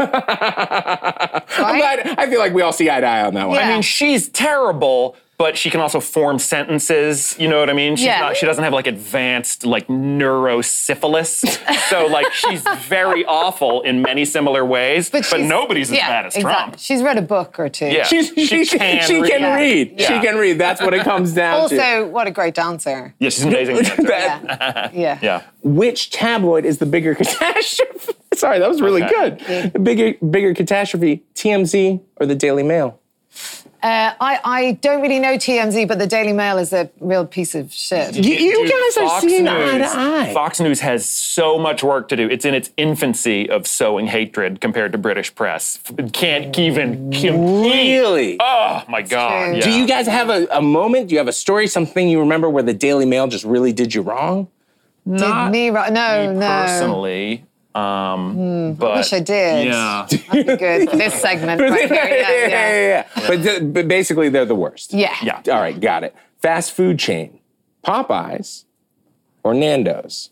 Speaker 1: I'm glad, I feel like we all see eye to eye on that one.
Speaker 7: Yeah.
Speaker 6: I mean, she's terrible, but she can also form sentences. You know what I mean? She's
Speaker 7: Yeah.
Speaker 6: not, she doesn't have like advanced like neurosyphilis. so like she's very awful in many similar ways, but,
Speaker 7: she's-
Speaker 6: nobody's as bad as
Speaker 7: exactly.
Speaker 6: Trump.
Speaker 7: She's read a book or two.
Speaker 6: Yeah.
Speaker 1: She's, she,
Speaker 6: She
Speaker 1: she
Speaker 6: can
Speaker 1: can,
Speaker 6: read.
Speaker 1: read.
Speaker 6: Yeah.
Speaker 1: She can read. That's what it comes down to.
Speaker 7: Also, what a great dancer.
Speaker 6: Yeah, she's amazing.
Speaker 1: That-
Speaker 7: Yeah. yeah.
Speaker 6: yeah.
Speaker 1: Which tabloid is the bigger catastrophe? Sorry, that was really
Speaker 6: Okay.
Speaker 1: good. Bigger, bigger catastrophe, TMZ or the Daily Mail?
Speaker 7: Uh, I, I don't really know TMZ, but the Daily Mail is a real piece of shit.
Speaker 1: You, you
Speaker 6: Dude,
Speaker 1: guys are
Speaker 6: Fox
Speaker 1: seeing
Speaker 6: News,
Speaker 1: eye to eye.
Speaker 6: Fox News has so much work to do. It's in its infancy of sowing hatred compared to British press. It can't even compete.
Speaker 1: Really?
Speaker 6: Oh my God. Yeah.
Speaker 1: Do you guys have a, a moment? Do you have a story, something you remember where the Daily Mail just really did you wrong?
Speaker 7: Did me right? No,
Speaker 6: Me
Speaker 7: no.
Speaker 6: personally? Um, but
Speaker 7: I wish I did.
Speaker 6: Yeah.
Speaker 7: That'd be good. this segment right here. Yeah, yeah.
Speaker 1: yeah. But, th- but basically, they're the worst.
Speaker 7: Yeah.
Speaker 6: Yeah.
Speaker 1: All right, got it. Fast food chain, Popeyes or Nando's?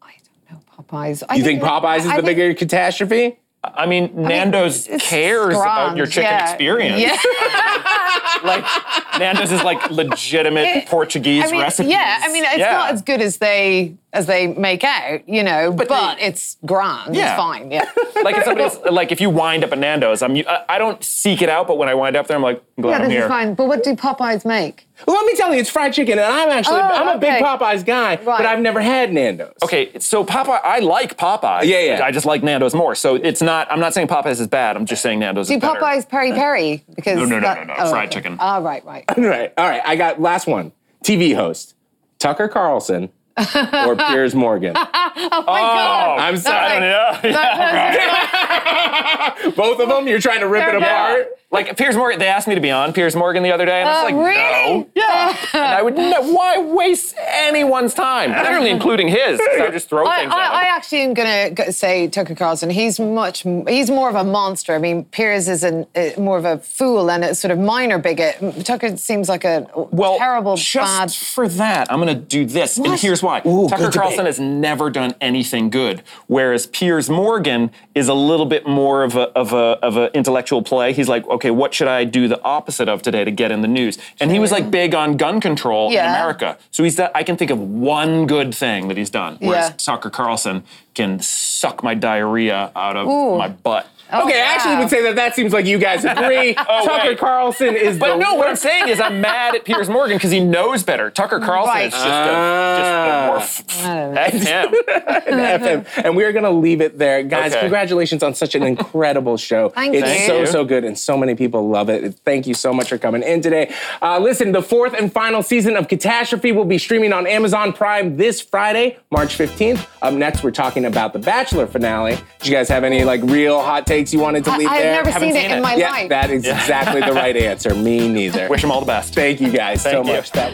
Speaker 7: I don't know Popeyes. I
Speaker 1: You think Popeyes is
Speaker 7: I
Speaker 1: the
Speaker 7: think-
Speaker 1: bigger catastrophe?
Speaker 6: I mean, Nando's
Speaker 7: it's
Speaker 6: cares about your chicken
Speaker 7: yeah.
Speaker 6: experience.
Speaker 7: Yeah.
Speaker 6: like Nando's is like legitimate Portuguese
Speaker 7: I mean,
Speaker 6: recipes.
Speaker 7: yeah, I mean, it's
Speaker 6: Yeah.
Speaker 7: not as good as they as they make out, you know, but,
Speaker 6: they-
Speaker 7: it's grand.
Speaker 6: Yeah.
Speaker 7: It's fine. Yeah.
Speaker 6: like if somebody's like if you wind up at Nando's, I'm I, I don't seek it out, but when I wind up there, I'm like, I'm glad
Speaker 7: yeah,
Speaker 6: I'm
Speaker 7: this
Speaker 6: here.
Speaker 7: is fine. But what do Popeyes make?
Speaker 1: Well, let me tell you, it's fried chicken, and I'm actually
Speaker 7: Oh,
Speaker 1: I'm a big. Popeyes guy, but I've never had Nando's.
Speaker 6: Okay, so Popeye, I like Popeyes.
Speaker 1: Yeah, yeah.
Speaker 6: I just like Nando's more. So it's not. I'm not saying Popeyes is bad. I'm just saying Nando's
Speaker 7: Do
Speaker 6: is better.
Speaker 7: Popeyes peri peri? Because
Speaker 6: No, no, no,
Speaker 7: that-
Speaker 6: no, no, fried oh, chicken.
Speaker 7: All right, right.
Speaker 1: All right, all right. I got last one. TV host Tucker Carlson or Piers Morgan.
Speaker 7: Oh my God.
Speaker 1: I'm sorry.
Speaker 6: I don't know. Yeah, right.
Speaker 1: Both of them. You're trying to rip it
Speaker 7: They're
Speaker 1: apart.
Speaker 6: Like Piers Morgan, they asked me to be on Piers Morgan the other day, and I was
Speaker 7: Uh,
Speaker 6: like,
Speaker 7: really?
Speaker 6: no. Yeah. and I would, no, why waste anyone's time? Literally including his. I would just throw
Speaker 7: I,
Speaker 6: things at
Speaker 7: I, I actually am going to say Tucker Carlson. He's much. He's more of a monster. I mean, Piers is an, uh, more of a fool and a sort of minor bigot. Tucker seems like a
Speaker 6: well,
Speaker 7: terrible,
Speaker 6: just
Speaker 7: bad.
Speaker 6: for that, I'm going to do this, and
Speaker 7: What?
Speaker 6: Here's why.
Speaker 1: Ooh,
Speaker 6: Tucker Carlson
Speaker 1: debate.
Speaker 6: has never done anything good, whereas Piers Morgan is a little bit more of a of a of an intellectual play. He's like, okay, what should I do the opposite of today to get in the news? And he was like big on gun control in America, so he's done, I can think of one good thing that he's done. Whereas
Speaker 7: Yeah.
Speaker 6: Tucker Carlson can suck my diarrhea out of
Speaker 7: Ooh.
Speaker 6: my butt.
Speaker 7: Oh,
Speaker 1: Okay, I actually would say that that seems like you guys agree. Tucker
Speaker 6: wait.
Speaker 1: Carlson is
Speaker 6: But
Speaker 1: the
Speaker 6: no, what I'm saying is I'm mad at Piers Morgan because he knows better. Tucker Carlson
Speaker 7: Right.
Speaker 6: is just a, just a more f-
Speaker 7: I don't know.
Speaker 6: F him.
Speaker 1: FM. And we're going to leave it there. Guys,
Speaker 6: Okay.
Speaker 1: congratulations on such an incredible show.
Speaker 7: Thank
Speaker 1: it's
Speaker 7: you.
Speaker 1: so, so good, and so many people love it. Thank you so much for coming in today. Uh, listen, the fourth and final season of Catastrophe will be streaming on Amazon Prime this Friday, March 15th. Up next, we're talking about the Bachelor finale. Did you guys have any like real hot takes you wanted to
Speaker 7: I,
Speaker 1: leave
Speaker 7: I've
Speaker 1: there?
Speaker 7: never
Speaker 6: Haven't
Speaker 7: seen it
Speaker 6: seen
Speaker 7: in
Speaker 6: it.
Speaker 7: my
Speaker 1: yeah,
Speaker 7: life.
Speaker 1: that is exactly the right answer. Me neither.
Speaker 6: Wish them all the best.
Speaker 1: Thank you guys so
Speaker 6: you.
Speaker 1: much. That-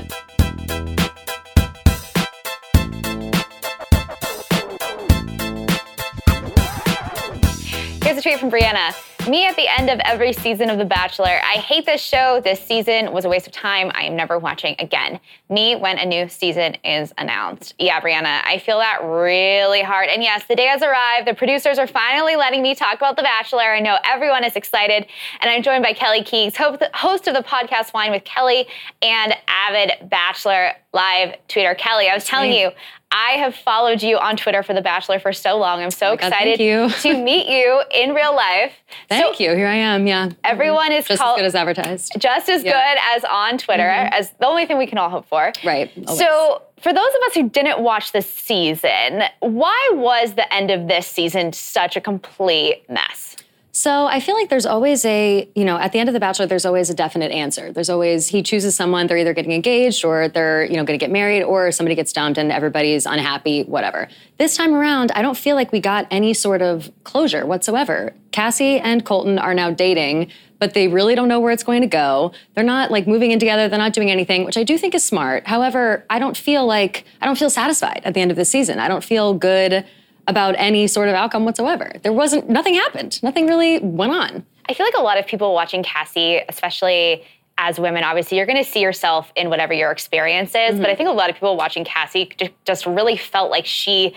Speaker 8: Here's a tweet from Brianna. Me at the end of every season of The Bachelor. I hate this show. This season was a waste of time. I am never watching again. Me when a new season is announced. Yeah, Brianna, I feel that really hard. And yes, the day has arrived. The producers are finally letting me talk about The Bachelor. I know everyone is excited. And I'm joined by Kelly Keegs, host of the podcast Wine with Kelly and avid Bachelor live tweeter. Kelly, I was telling you, I have followed you on Twitter for The Bachelor for so long. I'm so
Speaker 9: Oh God,
Speaker 8: excited
Speaker 9: you.
Speaker 8: to meet you in real life.
Speaker 9: Thank
Speaker 8: So
Speaker 9: you. Here I am. Yeah.
Speaker 8: Everyone is
Speaker 9: just
Speaker 8: called
Speaker 9: as good as advertised.
Speaker 8: just as
Speaker 9: Yeah. Mm-hmm.
Speaker 8: good as on Twitter, as the only thing we can all hope for.
Speaker 9: Right, always.
Speaker 8: So, for those of us who didn't watch this season, why was the end of this season such a complete mess?
Speaker 9: So I feel like there's always a, you know, at the end of The Bachelor, there's always a definite answer. There's always, he chooses someone, they're either getting engaged or they're, you know, going to get married or somebody gets dumped and everybody's unhappy, whatever. This time around, I don't feel like we got any sort of closure whatsoever. Cassie and Colton are now dating, but they really don't know where it's going to go. They're not like moving in together, they're not doing anything, which I do think is smart. However, I don't feel like, I don't feel satisfied at the end of the season. I don't feel good about any sort of outcome whatsoever. There wasn't, nothing happened. Nothing really went on.
Speaker 8: I feel like a lot of people watching Cassie, especially as women, obviously, you're going to see yourself in whatever your experience is.
Speaker 9: Mm-hmm.
Speaker 8: But I think a lot of people watching Cassie just really felt like she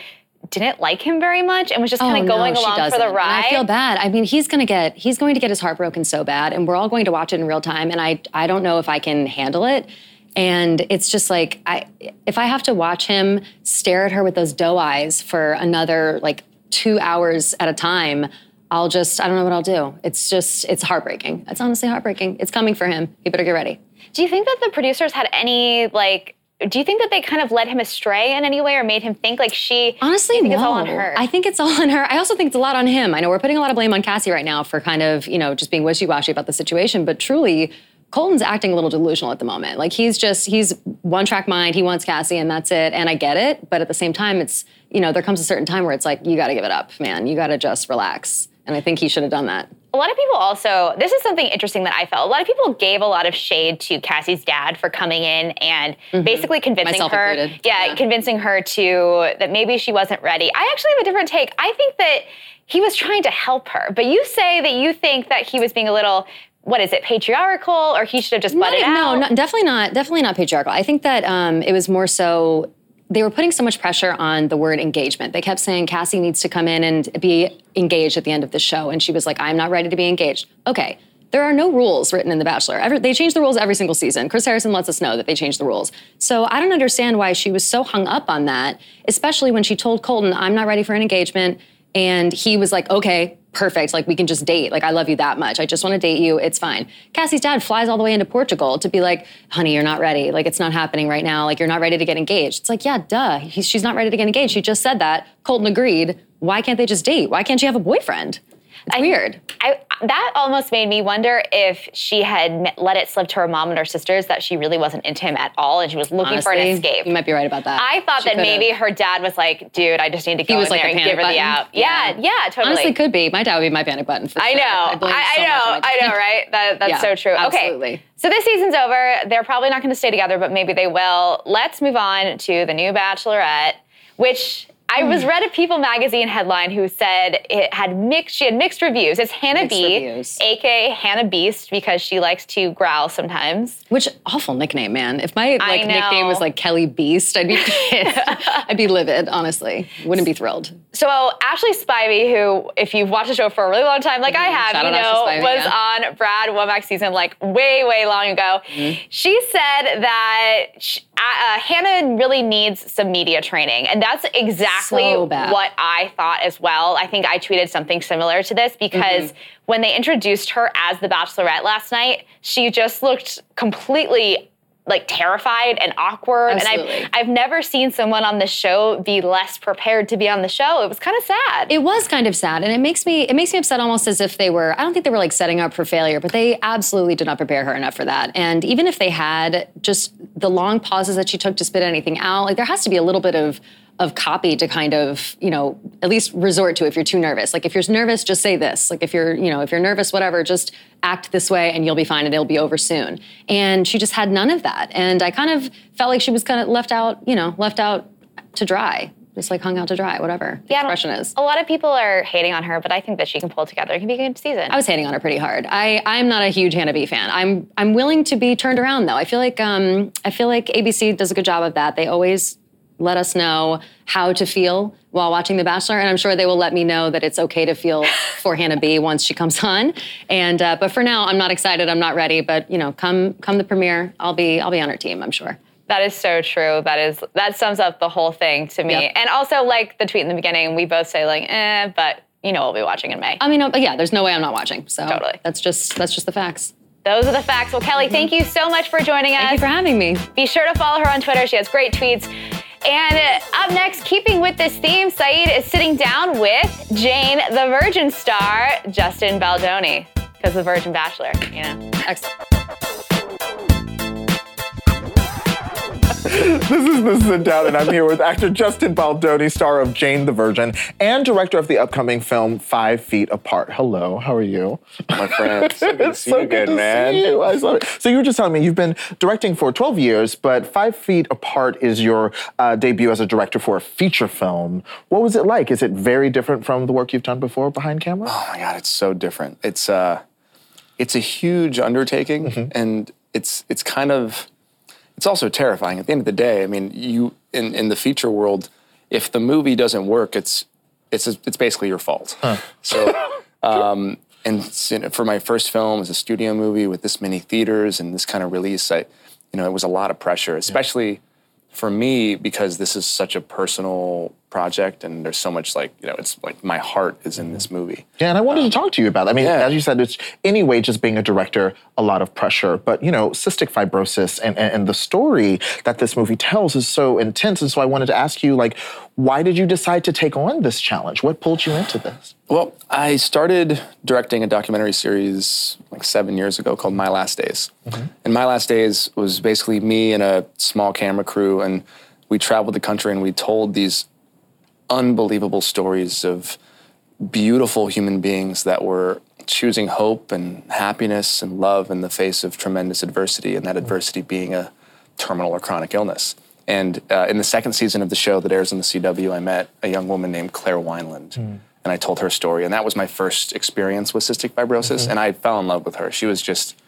Speaker 8: didn't like him very much and was just kind of
Speaker 9: Oh,
Speaker 8: going
Speaker 9: she
Speaker 8: along for
Speaker 9: doesn't.
Speaker 8: the
Speaker 9: And
Speaker 8: ride.
Speaker 9: I feel bad. I mean, he's gonna get he's going to get his heart broken so bad, and we're all going to watch it in real time. And I I don't know if I can handle it. And it's just like I if I have to watch him stare at her with those doe eyes for another like two hours at a time, I'll just I don't know what I'll do. It's just it's heartbreaking. It's honestly heartbreaking. It's coming for him. He better get ready.
Speaker 8: Do you think that the producers had any like? Do you think that they kind of led him astray in any way, or made him think like she?
Speaker 9: Honestly,
Speaker 8: think
Speaker 9: no.
Speaker 8: it's all on her.
Speaker 9: I think it's all on her. I also think it's a lot on him. I know we're putting a lot of blame on Cassie right now for kind of, you know, just being wishy-washy about the situation, but truly, Colton's acting a little delusional at the moment. Like he's just he's one track mind. He wants Cassie, and that's it. And I get it, but at the same time, it's you know there comes a certain time where it's like you got to give it up, man. You got to just relax. And I think he should have done that.
Speaker 8: a lot of people also. This is something interesting that I felt. A lot of people gave a lot of shade to Cassie's dad for coming in and mm-hmm. basically convincing
Speaker 9: Myself
Speaker 8: her. Yeah,
Speaker 9: Yeah.
Speaker 8: convincing her to that maybe she wasn't ready. I actually have a different take. I think that he was trying to help her, but you say that you think that he was being a little. What is it, patriarchal, or he should have just butted
Speaker 9: Not-
Speaker 8: out?
Speaker 9: No, not, definitely not. Definitely not patriarchal. I think that um, it was more so they were putting so much pressure on the word engagement. They kept saying Cassie needs to come in and be engaged at the end of the show. And she was like, I'm not ready to be engaged. Okay. There are no rules written in The Bachelor. Every, they change the rules every single season. Chris Harrison lets us know that they change the rules. So I don't understand why she was so hung up on that, especially when she told Colton, I'm not ready for an engagement. And he was like, okay, perfect. Like, we can just date. Like, I love you that much. I just want to date you. It's fine. Cassie's dad flies all the way into Portugal to be like, honey, you're not ready. Like, it's not happening right now. Like, you're not ready to get engaged. It's like, yeah, duh. He's, she's not ready to get engaged. She just said that. Colton agreed. Why can't they just date? Why can't she have a boyfriend? It's weird.
Speaker 8: I, that almost made me wonder if she had let it slip to her mom and her sisters that she really wasn't into him at all and she was looking for an escape.
Speaker 9: You might be right about that.
Speaker 8: I thought
Speaker 9: She
Speaker 8: that
Speaker 9: could've.
Speaker 8: maybe her dad was like, dude, I just need to go
Speaker 9: He was
Speaker 8: in
Speaker 9: like
Speaker 8: there
Speaker 9: the
Speaker 8: and give her
Speaker 9: panic
Speaker 8: the out. Yeah, yeah, totally.
Speaker 9: Honestly, could be. My dad would be my panic button. For
Speaker 8: I know. I,
Speaker 9: so
Speaker 8: I know. I know, right? That, that's
Speaker 9: Yeah,
Speaker 8: so true.
Speaker 9: absolutely.
Speaker 8: Okay. So this season's over. They're probably not going to stay together, but maybe they will. Let's move on to the new Bachelorette, which I
Speaker 9: Hmm.
Speaker 8: was read a People magazine headline who said it had mixed. She had mixed reviews. It's Hannah
Speaker 9: Mixed
Speaker 8: B,
Speaker 9: reviews.
Speaker 8: aka Hannah Beast, because she likes to growl sometimes.
Speaker 9: Which awful nickname, man. If my like nickname was like Kelly Beast, I'd be pissed. I'd be livid, honestly. Wouldn't be thrilled.
Speaker 8: So Ashley Spivey, who, if you've watched the show for a really long time, like I have,
Speaker 9: Mm-hmm. Shout
Speaker 8: you know,
Speaker 9: Spivey,
Speaker 8: was
Speaker 9: yeah.
Speaker 8: on Brad Womack's season like way, way long ago.
Speaker 9: Mm-hmm.
Speaker 8: She said that sh uh, Hannah really needs some media training, and that's exactly
Speaker 9: So
Speaker 8: what I thought as well. I think I tweeted something similar to this because
Speaker 9: Mm-hmm.
Speaker 8: when they introduced her as the Bachelorette last night, she just looked completely. Like terrified and awkward,
Speaker 9: Absolutely.
Speaker 8: and I've I've never seen someone on the show be less prepared to be on the show. It was kind of sad.
Speaker 9: It was kind of sad, and it makes me it makes me upset almost as if they were. I don't think they were like setting up for failure, but they absolutely did not prepare her enough for that. And even if they had, just the long pauses that she took to spit anything out, like there has to be a little bit of of copy to kind of you know at least resort to if you're too nervous. Like if you're nervous, just say this. Like if you're you know if you're nervous, whatever, just act this way, and you'll be fine, and it'll be over soon. And she just had none of that, and I kind of felt like she was kind of left out, you know, left out to dry. Just like hung out to dry, whatever the
Speaker 8: Yeah,
Speaker 9: expression is.
Speaker 8: A lot of people are hating on her, but I think that she can pull it together. It can be a good season.
Speaker 9: I was hating on her pretty hard. I I'm not a huge Hannah B fan. I'm I'm willing to be turned around though. I feel like um I feel like ABC does a good job of that. They always let us know how to feel while watching The Bachelor, and I'm sure they will let me know that it's okay to feel for Hannah B once she comes on. And uh, but for now, I'm not excited. I'm not ready. But you know, come come the premiere, I'll be I'll be on her team. I'm sure.
Speaker 8: that is so true. That is that sums up the whole thing to me.
Speaker 9: Yep.
Speaker 8: And also, like the tweet in the beginning, we both say like, eh, but you know, we'll be watching in May.
Speaker 9: I mean, uh, yeah, there's no way I'm not watching. So
Speaker 8: Totally.
Speaker 9: that's just that's just the facts.
Speaker 8: Those are the facts. Well, Kelly, thank you so much for joining us.
Speaker 9: Thank you for having me.
Speaker 8: Be sure to follow her on Twitter. She has great tweets. And uh, up next, keeping with this theme, Saeed is sitting down with Jane, the Virgin star, Justin Baldoni, because the Virgin Bachelor, you know.
Speaker 9: Excellent.
Speaker 2: This is this is the sit down, and I'm here with actor Justin Baldoni, star of Jane the Virgin, and director of the upcoming film Five Feet Apart. Hello, how are you?
Speaker 10: My friend, so good to see
Speaker 2: so
Speaker 10: you
Speaker 2: good
Speaker 10: again, man.
Speaker 2: you. I love it. So you were just telling me you've been directing for 12 years, but Five Feet Apart is your uh, debut as a director for a feature film. What was it like? Is it very different from the work you've done before behind camera?
Speaker 10: Oh my god, it's so different. It's uh, it's a huge undertaking,
Speaker 2: Mm-hmm.
Speaker 10: and it's it's kind of it's also terrifying. At the end of the day, I mean, you in in the feature world, if the movie doesn't work, it's it's it's basically your fault. So. Um, and for my first film as a studio movie with this many theaters and this kind of release, I, you know, it was a lot of pressure, especially for me because this is such a personal project and there's so much like you know it's like my heart is in this movie
Speaker 2: Yeah, and I wanted to um, talk to you about. That. I mean,
Speaker 10: Yeah.
Speaker 2: as you said, it's anyway just being a director, a lot of pressure. But you know, cystic fibrosis and, and and the story that this movie tells is so intense. And so I wanted to ask you, like, why did you decide to take on this challenge? What pulled you into this?
Speaker 10: well i started directing a documentary series like seven years ago called my last days mm-hmm. and my last days was basically me and a small camera crew and we traveled the country and we told these unbelievable stories of beautiful human beings that were choosing hope and happiness and love in the face of tremendous adversity, and that adversity being a terminal or chronic illness. And uh, in the second season of the show that airs on the CW, I met a young woman named Claire Wineland. And I told her story. And that was my first experience with cystic fibrosis. And I fell in love with her. She was just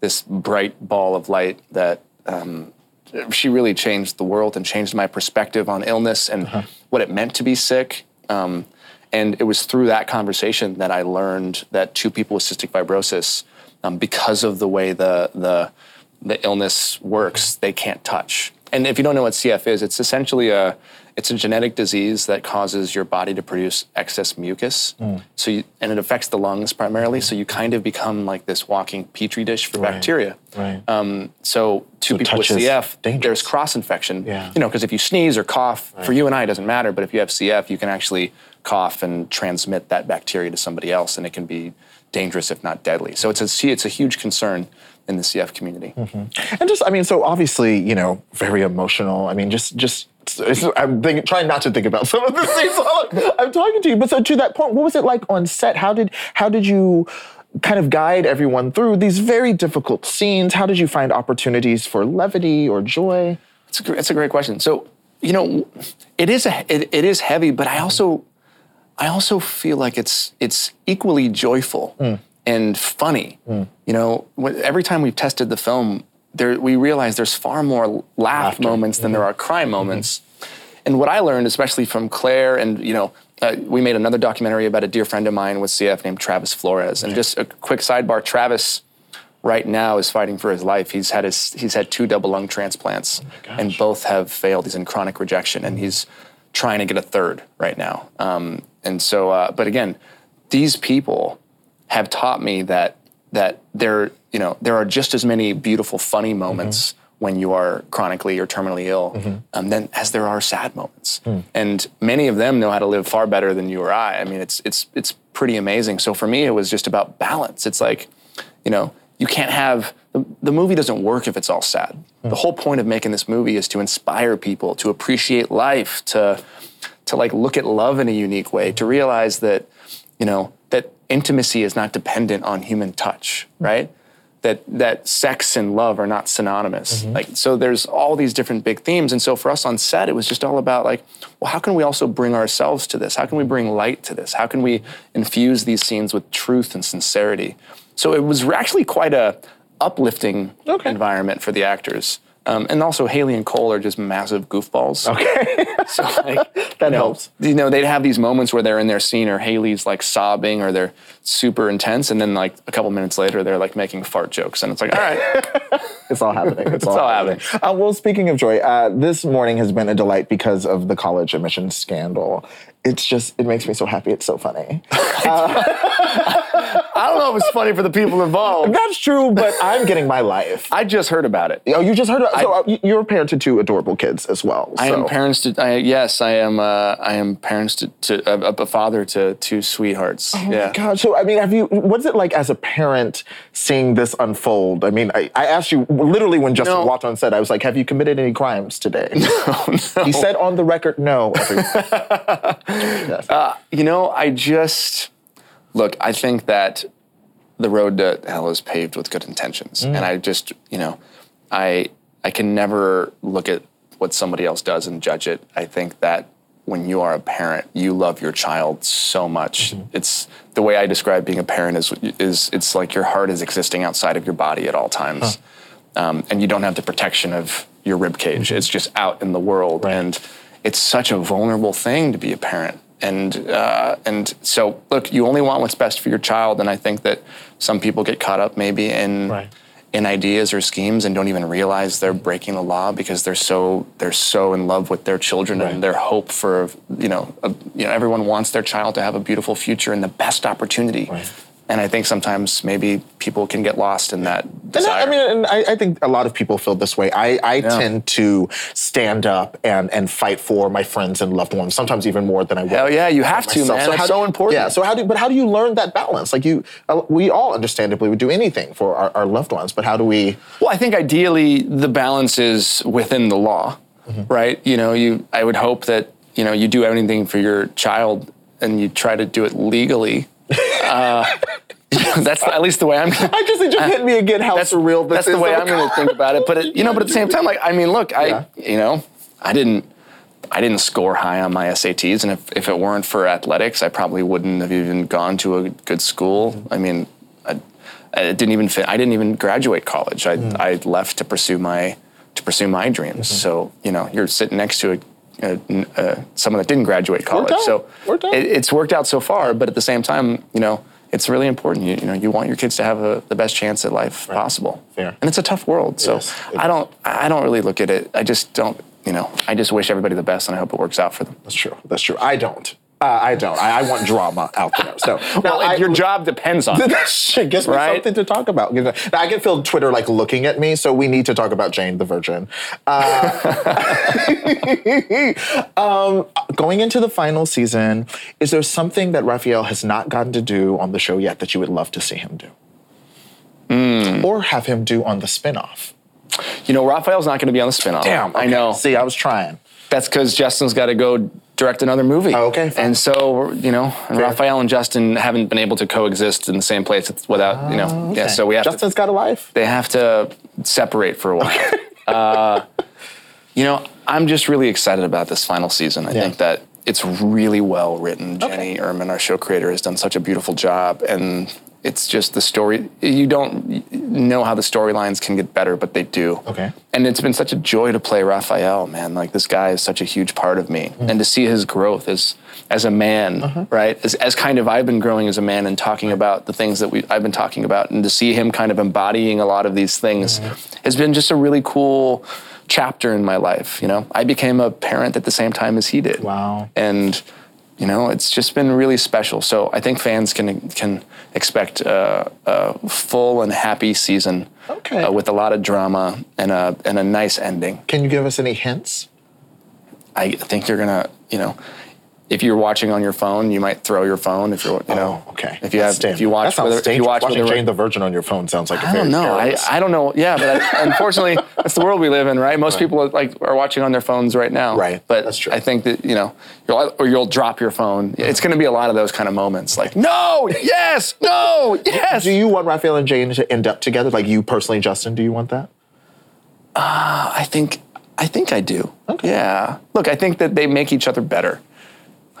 Speaker 10: this bright ball of light that um, she really changed the world and changed my perspective on illness and
Speaker 2: Uh-huh.
Speaker 10: what it meant to be sick. Um, and it was through that conversation that I learned that two people with cystic fibrosis, um, because of the way the the the illness works, they can't touch. And if you don't know what CF is, it's essentially a it's a genetic disease that causes your body to produce excess mucus.
Speaker 2: Mm.
Speaker 10: So you, and it affects the lungs primarily. So you kind of become like this walking petri dish for
Speaker 2: Right.
Speaker 10: bacteria.
Speaker 2: Right.
Speaker 10: Um, so two
Speaker 2: So
Speaker 10: people with CF,
Speaker 2: dangerous.
Speaker 10: there's cross infection.
Speaker 2: Yeah.
Speaker 10: You know, because if you sneeze or cough, for you and I, it doesn't matter. But if you have CF, you can actually cough and transmit that bacteria to somebody else, and it can be dangerous if not deadly. So it's a it's a huge concern in the CF community.
Speaker 2: And just, I mean, so obviously, you know, very emotional. I mean, just, just. It's, I'm thinking, trying not to think about some of the while I'm talking to you. But so to that point, what was it like on set? How did how did you kind of guide everyone through these very difficult scenes? How did you find opportunities for levity or joy?
Speaker 10: It's a, a great question. So, you know, it is a it, it is heavy, but I also I also feel like it's it's equally joyful mm. and funny. Mm. You know, every time we've tested the film, there we realize there's far more laugh moments than there are cry moments. And what I learned, especially from Claire, and you know, uh, we made another documentary about a dear friend of mine with CF named Travis Flores. And just a quick sidebar: Travis right now is fighting for his life. He's had his he's had two double lung transplants, and both have failed. He's in chronic rejection, and he's trying to get a third right now. Um, and so, uh, but again, these people have taught me that that there you know there are just as many beautiful, funny moments mm-hmm. when you are chronically or terminally ill, mm-hmm. um, than as there are sad moments. Hmm. And many of them know how to live far better than you or I. I mean, it's it's it's pretty amazing. So for me, it was just about balance. It's like, you know, you can't have the, the movie doesn't work if it's all sad. Hmm. The whole point of making this movie is to inspire people to appreciate life, to to like look at love in a unique way, to realize that, you know, that intimacy is not dependent on human touch, right? That that sex and love are not synonymous. Mm-hmm. Like so there's all these different big themes. And so for us on set, it was just all about like, well, how can we also bring ourselves to this? How can we bring light to this? How can we infuse these scenes with truth and sincerity? So it was actually quite a uplifting environment for the actors. Um, and also Haley and Cole are just massive goofballs.
Speaker 2: Okay.
Speaker 10: So like
Speaker 2: That
Speaker 10: you know,
Speaker 2: helps.
Speaker 10: You know, they'd have these moments where they're in their scene or Haley's like sobbing or they're super intense, and then like a couple minutes later they're like making fart jokes, and it's like, all right,
Speaker 2: It's all happening. It's,
Speaker 10: all happening.
Speaker 2: Uh, well, speaking of joy, uh, this morning has been a delight because of the college admissions scandal. It's just, it makes me so happy. It's so funny.
Speaker 10: I don't know if it's funny for the people involved.
Speaker 2: That's true, but I'm getting my life.
Speaker 10: I just heard about it.
Speaker 2: Oh, you just heard. Of, so uh, you- you're a parent to two adorable kids as well.
Speaker 10: I
Speaker 2: so.
Speaker 10: am parents to I, yes, I am. Uh, I am parents to, to a, a father to two sweethearts.
Speaker 2: Oh
Speaker 10: yeah.
Speaker 2: my God. So, I mean, have you, what's it like as a parent seeing this unfold? I mean, I, I asked you literally when Justin
Speaker 10: No.
Speaker 2: walked on set, I was like, have you committed any crimes today? No. He said on the record, no. Yes.
Speaker 10: You know, I just look. I think that the road to hell is paved with good intentions, mm. and I just, you know, I I can never look at what somebody else does and judge it. I think that when you are a parent, you love your child so much. Mm-hmm. It's the way I describe being a parent is is it's like your heart is existing outside of your body at all times, um, and you don't have the protection of your rib cage. Mm-hmm. It's just out in the world, and it's such a vulnerable thing to be a parent. And uh, and so look, you only want what's best for your child, and I think that some people get caught up maybe in
Speaker 2: Right.
Speaker 10: in ideas or schemes and don't even realize they're breaking the law because they're so they're so in love with their children and their hope for you know a, you know everyone wants their child to have a beautiful future and the best opportunity. And I think sometimes maybe people can get lost in that
Speaker 2: And. I, I mean, and I, I think a lot of people feel this way. I, I tend to stand up and, and fight for my friends and loved ones, sometimes even more than I would.
Speaker 10: Hell yeah, you have to,
Speaker 2: myself.
Speaker 10: man. It's
Speaker 2: how
Speaker 10: so important.
Speaker 2: Yeah. So how do? But how do you learn that balance? Like you, uh, we all understandably would do anything for our, our loved ones, but how do we?
Speaker 10: Well, I think ideally the balance is within the law, right? You know, you I would hope that you know you do anything for your child and you try to do it legally. Uh, that's at least the way I'm.
Speaker 2: I just it just hit me again how
Speaker 10: that's
Speaker 2: surreal this
Speaker 10: That's
Speaker 2: is.
Speaker 10: the way I'm going to think about it. But it, you know, but at the same time, like I mean, look, I
Speaker 2: Yeah.
Speaker 10: you know, I didn't. I didn't score high on my SATs, and if, if it weren't for athletics, I probably wouldn't have even gone to a good school. I mean, I, I didn't even fit, I didn't even graduate college. I, I left to pursue my to pursue my dreams.
Speaker 2: Mm-hmm.
Speaker 10: So you know, you're sitting next to a. Uh, a, a uh, someone that didn't graduate college,
Speaker 2: out.
Speaker 10: so
Speaker 2: Worked
Speaker 10: it- it's worked out so far. But at the same time, you know, it's really important. You, you know, you want your kids to have a, the best chance at life possible.
Speaker 2: Fair.
Speaker 10: And it's a tough world, so I don't, I don't really look at it. I just don't, you know, I just wish everybody the best, and I hope it works out for them.
Speaker 2: That's true. That's true. I don't. Uh, I don't. I, I want drama out there. So now
Speaker 10: Well,
Speaker 2: I,
Speaker 10: your job depends on
Speaker 2: that shit gives me
Speaker 10: Right?
Speaker 2: something to talk about. Now, I can feel Twitter like looking at me, so we need to talk about Jane the Virgin. Uh, um, going into the final season, is there something that Rafael has not gotten to do on the show yet that you would love to see him do?
Speaker 10: Hmm.
Speaker 2: Or have him do on the spinoff?
Speaker 10: You know, Rafael's not going to be on the spinoff.
Speaker 2: Damn,
Speaker 10: I know.
Speaker 2: See, I was trying.
Speaker 10: That's because Justin's got to go direct another movie.
Speaker 2: Oh, okay, fine.
Speaker 10: And so, you know, and. Rafael and Justin haven't been able to coexist in the same place without, you know, yeah.
Speaker 2: Oh, Okay.
Speaker 10: So we have
Speaker 2: Justin's
Speaker 10: to.
Speaker 2: got a life.
Speaker 10: They have to separate for a while. uh, you know, I'm just really excited about this final season. I
Speaker 2: Yeah.
Speaker 10: think that it's really well written. Jennie Urman, our show creator, has done such a beautiful job, and it's just the story. You don't know how the storylines can get better, but they do.
Speaker 2: Okay.
Speaker 10: And it's been such a joy to play Rafael, man. Like this guy is such a huge part of me,
Speaker 2: Mm-hmm.
Speaker 10: and to see his growth as as a man,
Speaker 2: Uh-huh.
Speaker 10: right? As, as kind of I've been growing as a man and talking about the things that we I've been talking about, and to see him kind of embodying a lot of these things
Speaker 2: Mm-hmm.
Speaker 10: has been just a really cool chapter in my life. You know, I became a parent at the same time as he did.
Speaker 2: Wow.
Speaker 10: And you know, it's just been really special. So I think fans can can expect a, a full and happy season
Speaker 2: Okay.
Speaker 10: uh, with a lot of drama and a and a nice ending.
Speaker 2: Can you give us any hints?
Speaker 10: I think you're gonna, you know, if you're watching on your phone, you might throw your phone. If you're, you know,
Speaker 2: Oh, okay.
Speaker 10: If you have, if you watch, whether, if you watch,
Speaker 2: watching
Speaker 10: whether-
Speaker 2: Jane the Virgin on your phone sounds like a
Speaker 10: I
Speaker 2: very
Speaker 10: don't know. I, I don't know. Yeah, but I, unfortunately, that's the world we live in, right? Most people are, like are watching on their phones right now.
Speaker 2: Right,
Speaker 10: But
Speaker 2: that's true.
Speaker 10: I think that you know, you'll, or you'll drop your phone. Mm-hmm. It's going to be a lot of those kind of moments, like no, yes, no, yes.
Speaker 2: Do you want Rafael and Jane to end up together? Like you personally, Justin, do you want that?
Speaker 10: Uh, I think I think I do. Okay. Yeah. Look, I think that they make each other better.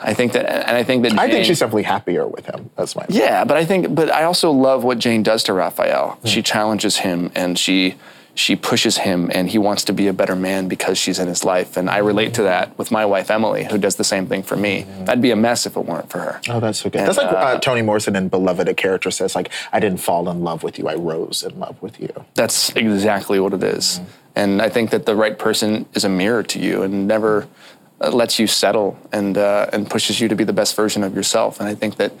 Speaker 10: I think that, and I think that
Speaker 2: I think she's simply happier with him. That's my
Speaker 10: Yeah, but I think, but I also love what Jane does to Rafael. She challenges him and she she pushes him, and he wants to be a better man because she's in his life. And I relate to that with my wife Emily, who does the same thing for me. I'd be a mess if it weren't for her.
Speaker 2: Oh, that's so good. That's like uh, Toni Morrison in Beloved, a character says, like, I didn't fall in love with you, I rose in love with you.
Speaker 10: That's exactly what it is. And I think that the right person is a mirror to you and never uh, lets you settle and uh, and pushes you to be the best version of yourself. And I think that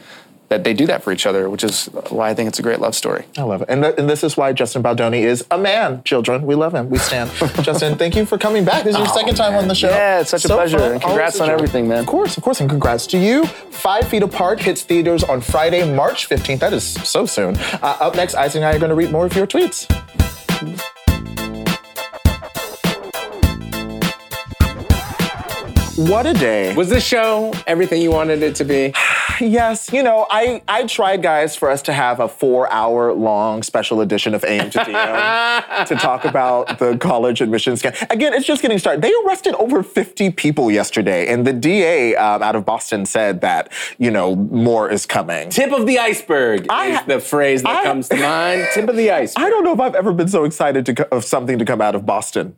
Speaker 10: that they do that for each other, which is why I think it's a great love story.
Speaker 2: I love it. And, th- and this is why Justin Baldoni is a man, children. We love him. We stand. Justin, thank you for coming back. This is your second time on the show.
Speaker 10: Yeah, it's such a pleasure.
Speaker 2: fun.
Speaker 10: And congrats on everything, man.
Speaker 2: Of course, of course. And congrats to you. Five Feet Apart hits theaters on Friday, March 15th. That is so soon. Uh, up next, Isaac and I are going to read more of your tweets. What a day.
Speaker 1: Was this show everything you wanted it to be?
Speaker 2: Yes, you know, I, I tried, guys, for us to have a four hour long special edition of AM to DM to talk about the college admissions scam. Again, it's just getting started. They arrested over 50 people yesterday, and the DA um, out of Boston said that, you know, more is coming.
Speaker 1: Tip of the iceberg
Speaker 2: I-
Speaker 1: is the phrase that
Speaker 2: I-
Speaker 1: comes to mind. Tip of the iceberg.
Speaker 2: I don't know if I've ever been so excited to of something to come out of Boston.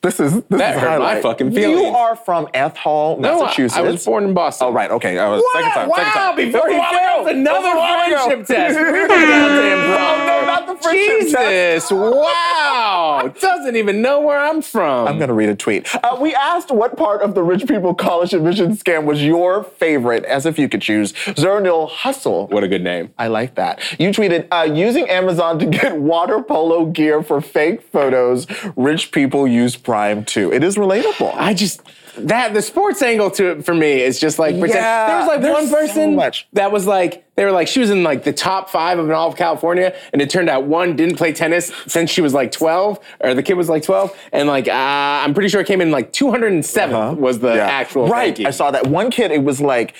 Speaker 2: This is this
Speaker 1: That
Speaker 2: is
Speaker 1: hurt my
Speaker 2: highlight.
Speaker 1: fucking
Speaker 2: You are from Athol,
Speaker 1: No, I-
Speaker 2: Massachusetts.
Speaker 1: I was born in Boston.
Speaker 2: Oh right, okay. I was second time. second
Speaker 1: Wow,
Speaker 2: time.
Speaker 1: before he fails another
Speaker 2: That's a while ago.
Speaker 1: friendship test. We're the goddamn problem.
Speaker 2: no, not the friendship test.
Speaker 1: Jesus, wow. Doesn't even know where I'm from.
Speaker 2: I'm gonna read a tweet. Uh, we asked what part of the rich people college admission scam was your favorite, as if you could choose. Zernil Hustle.
Speaker 1: what a good name.
Speaker 2: I like that. You tweeted, uh, using Amazon to get water polo gear for fake photos. Rich people use It is relatable.
Speaker 1: I just that the sports angle to it for me is just like pretend.
Speaker 2: Yeah,
Speaker 1: there was like one
Speaker 2: so
Speaker 1: person
Speaker 2: much.
Speaker 1: that was like they were like she was in like the top five of all of California, and it turned out one didn't play tennis since she was like twelve, or the kid was like twelve, and like uh, I'm pretty sure it came in like 207th was the
Speaker 2: Uh-huh. Yeah.
Speaker 1: actual
Speaker 2: right.
Speaker 1: ranking.
Speaker 2: I saw that one kid. It was like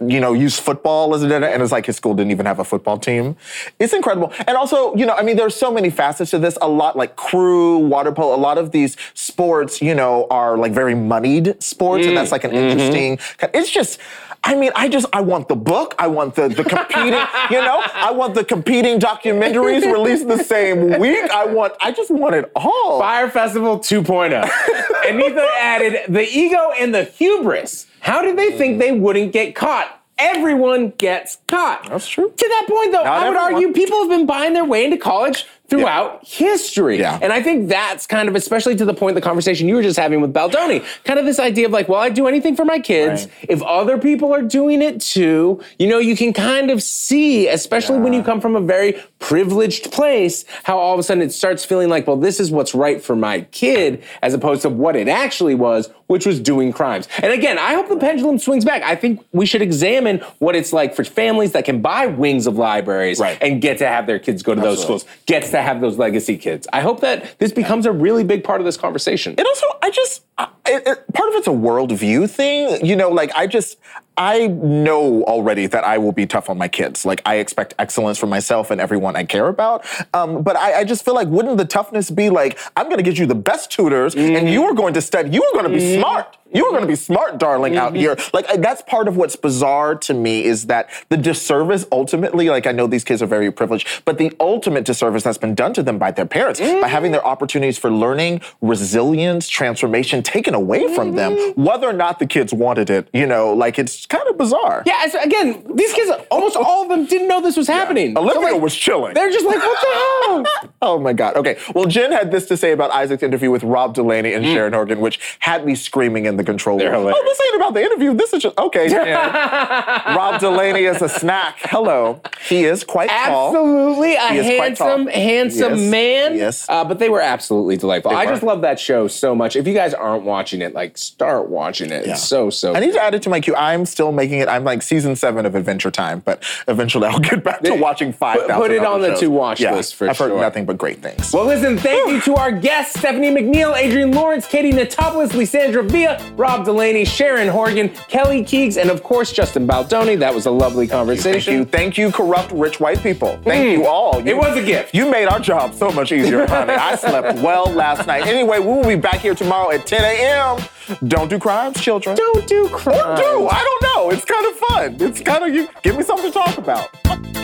Speaker 2: you know, used football as a dinner, and it's like his school didn't even have a football team. It's incredible, and also you know, I mean, there's so many facets to this. A lot like crew, water polo. A lot of these sports, you know, are like very moneyed sports, and that's like an mm-hmm. interesting. It's just. I mean, I just I want the book. I want the the competing. you know, I want the competing documentaries released the same week. I want. I just want it all.
Speaker 1: Fyre Festival 2.0. Anita added the ego and the hubris. How did they think they wouldn't get caught? Everyone gets caught.
Speaker 2: That's true.
Speaker 1: To that point, though,
Speaker 2: Not
Speaker 1: I would
Speaker 2: everyone.
Speaker 1: argue people have been buying their way into college throughout history.
Speaker 2: Yeah.
Speaker 1: And I think that's kind of, especially to the point of the conversation you were just having with Baldoni, kind of this idea of like, well, I'd do anything for my kids.
Speaker 2: Right.
Speaker 1: If other people are doing it too, you know, you can kind of see, especially when you come from a very privileged place, how all of a sudden it starts feeling like, well, this is what's right for my kid, as opposed to what it actually was, which was doing crimes. And again, I hope the pendulum swings back. I think we should examine what it's like for families that can buy wings of libraries
Speaker 2: Right.
Speaker 1: and get to have their kids go to those schools, gets to have those legacy kids. I hope that this becomes a really big part of this conversation.
Speaker 2: It also, I just, I, it, part of it's a worldview thing. You know, like I just, I know already that I will be tough on my kids. Like I expect excellence from myself and everyone I care about. Um, but I, I just feel like, wouldn't the toughness be like, I'm going to get you the best tutors, and mm-hmm. you are going to study. You are going to be mm-hmm. smart. You are going to be smart, darling, out mm-hmm. here. Like I- that's part of what's bizarre to me is that the disservice ultimately, like I know these kids are very privileged, but the ultimate disservice that's been done to them by their parents by having their opportunities for learning, resilience, transformation taken away from them, whether or not the kids wanted it. You know, like it's kind of bizarre.
Speaker 1: Yeah, as, again, these kids, almost all of them didn't know this was happening. So,
Speaker 2: Olivia
Speaker 1: like,
Speaker 2: was chilling.
Speaker 1: They're just like, what the hell?
Speaker 2: Oh my God. Okay. Well, Jen had this to say about Isaac's interview with Rob Delaney and Sharon Horgan, which had me screaming in the control room.
Speaker 1: hilarious.
Speaker 2: Oh, this ain't about the interview. This is just okay. Jen. Rob Delaney is a snack. Hello. He is quite tall.
Speaker 1: Absolutely, a
Speaker 2: He is quite
Speaker 1: handsome,
Speaker 2: tall.
Speaker 1: handsome
Speaker 2: Yes,
Speaker 1: man.
Speaker 2: yes.
Speaker 1: Uh, but they were absolutely delightful.
Speaker 2: They
Speaker 1: I
Speaker 2: were.
Speaker 1: just love that show so much. If you guys aren't watching it, like start watching it.
Speaker 2: Yeah.
Speaker 1: It's so so.
Speaker 2: I need to add it to my queue. I'm still making it. I'm like season seven of Adventure Time, but eventually I'll get back to watching five
Speaker 1: put it on the to-watch list for
Speaker 2: I've heard nothing but great things.
Speaker 1: Well, listen, thank you to our guests, Stephanie McNeal, Adrienne Lawrence, Katie Notopoulos, Lissandra Villa, Rob Delaney, Sharon Horgan, Kelly Keegs, and of course, Justin Baldoni. That was a lovely conversation.
Speaker 2: Thank you, thank you, corrupt rich white people. Thank you mm. all. You-
Speaker 1: It was a gift.
Speaker 2: You made our job so much easier, honey. I slept well last night. Anyway, we will be back here tomorrow at 10 a.m. Don't do crimes, children.
Speaker 1: Don't do crimes.
Speaker 2: Or do. I don't know. It's kind of fun. It's kind of you. Give me something to talk about.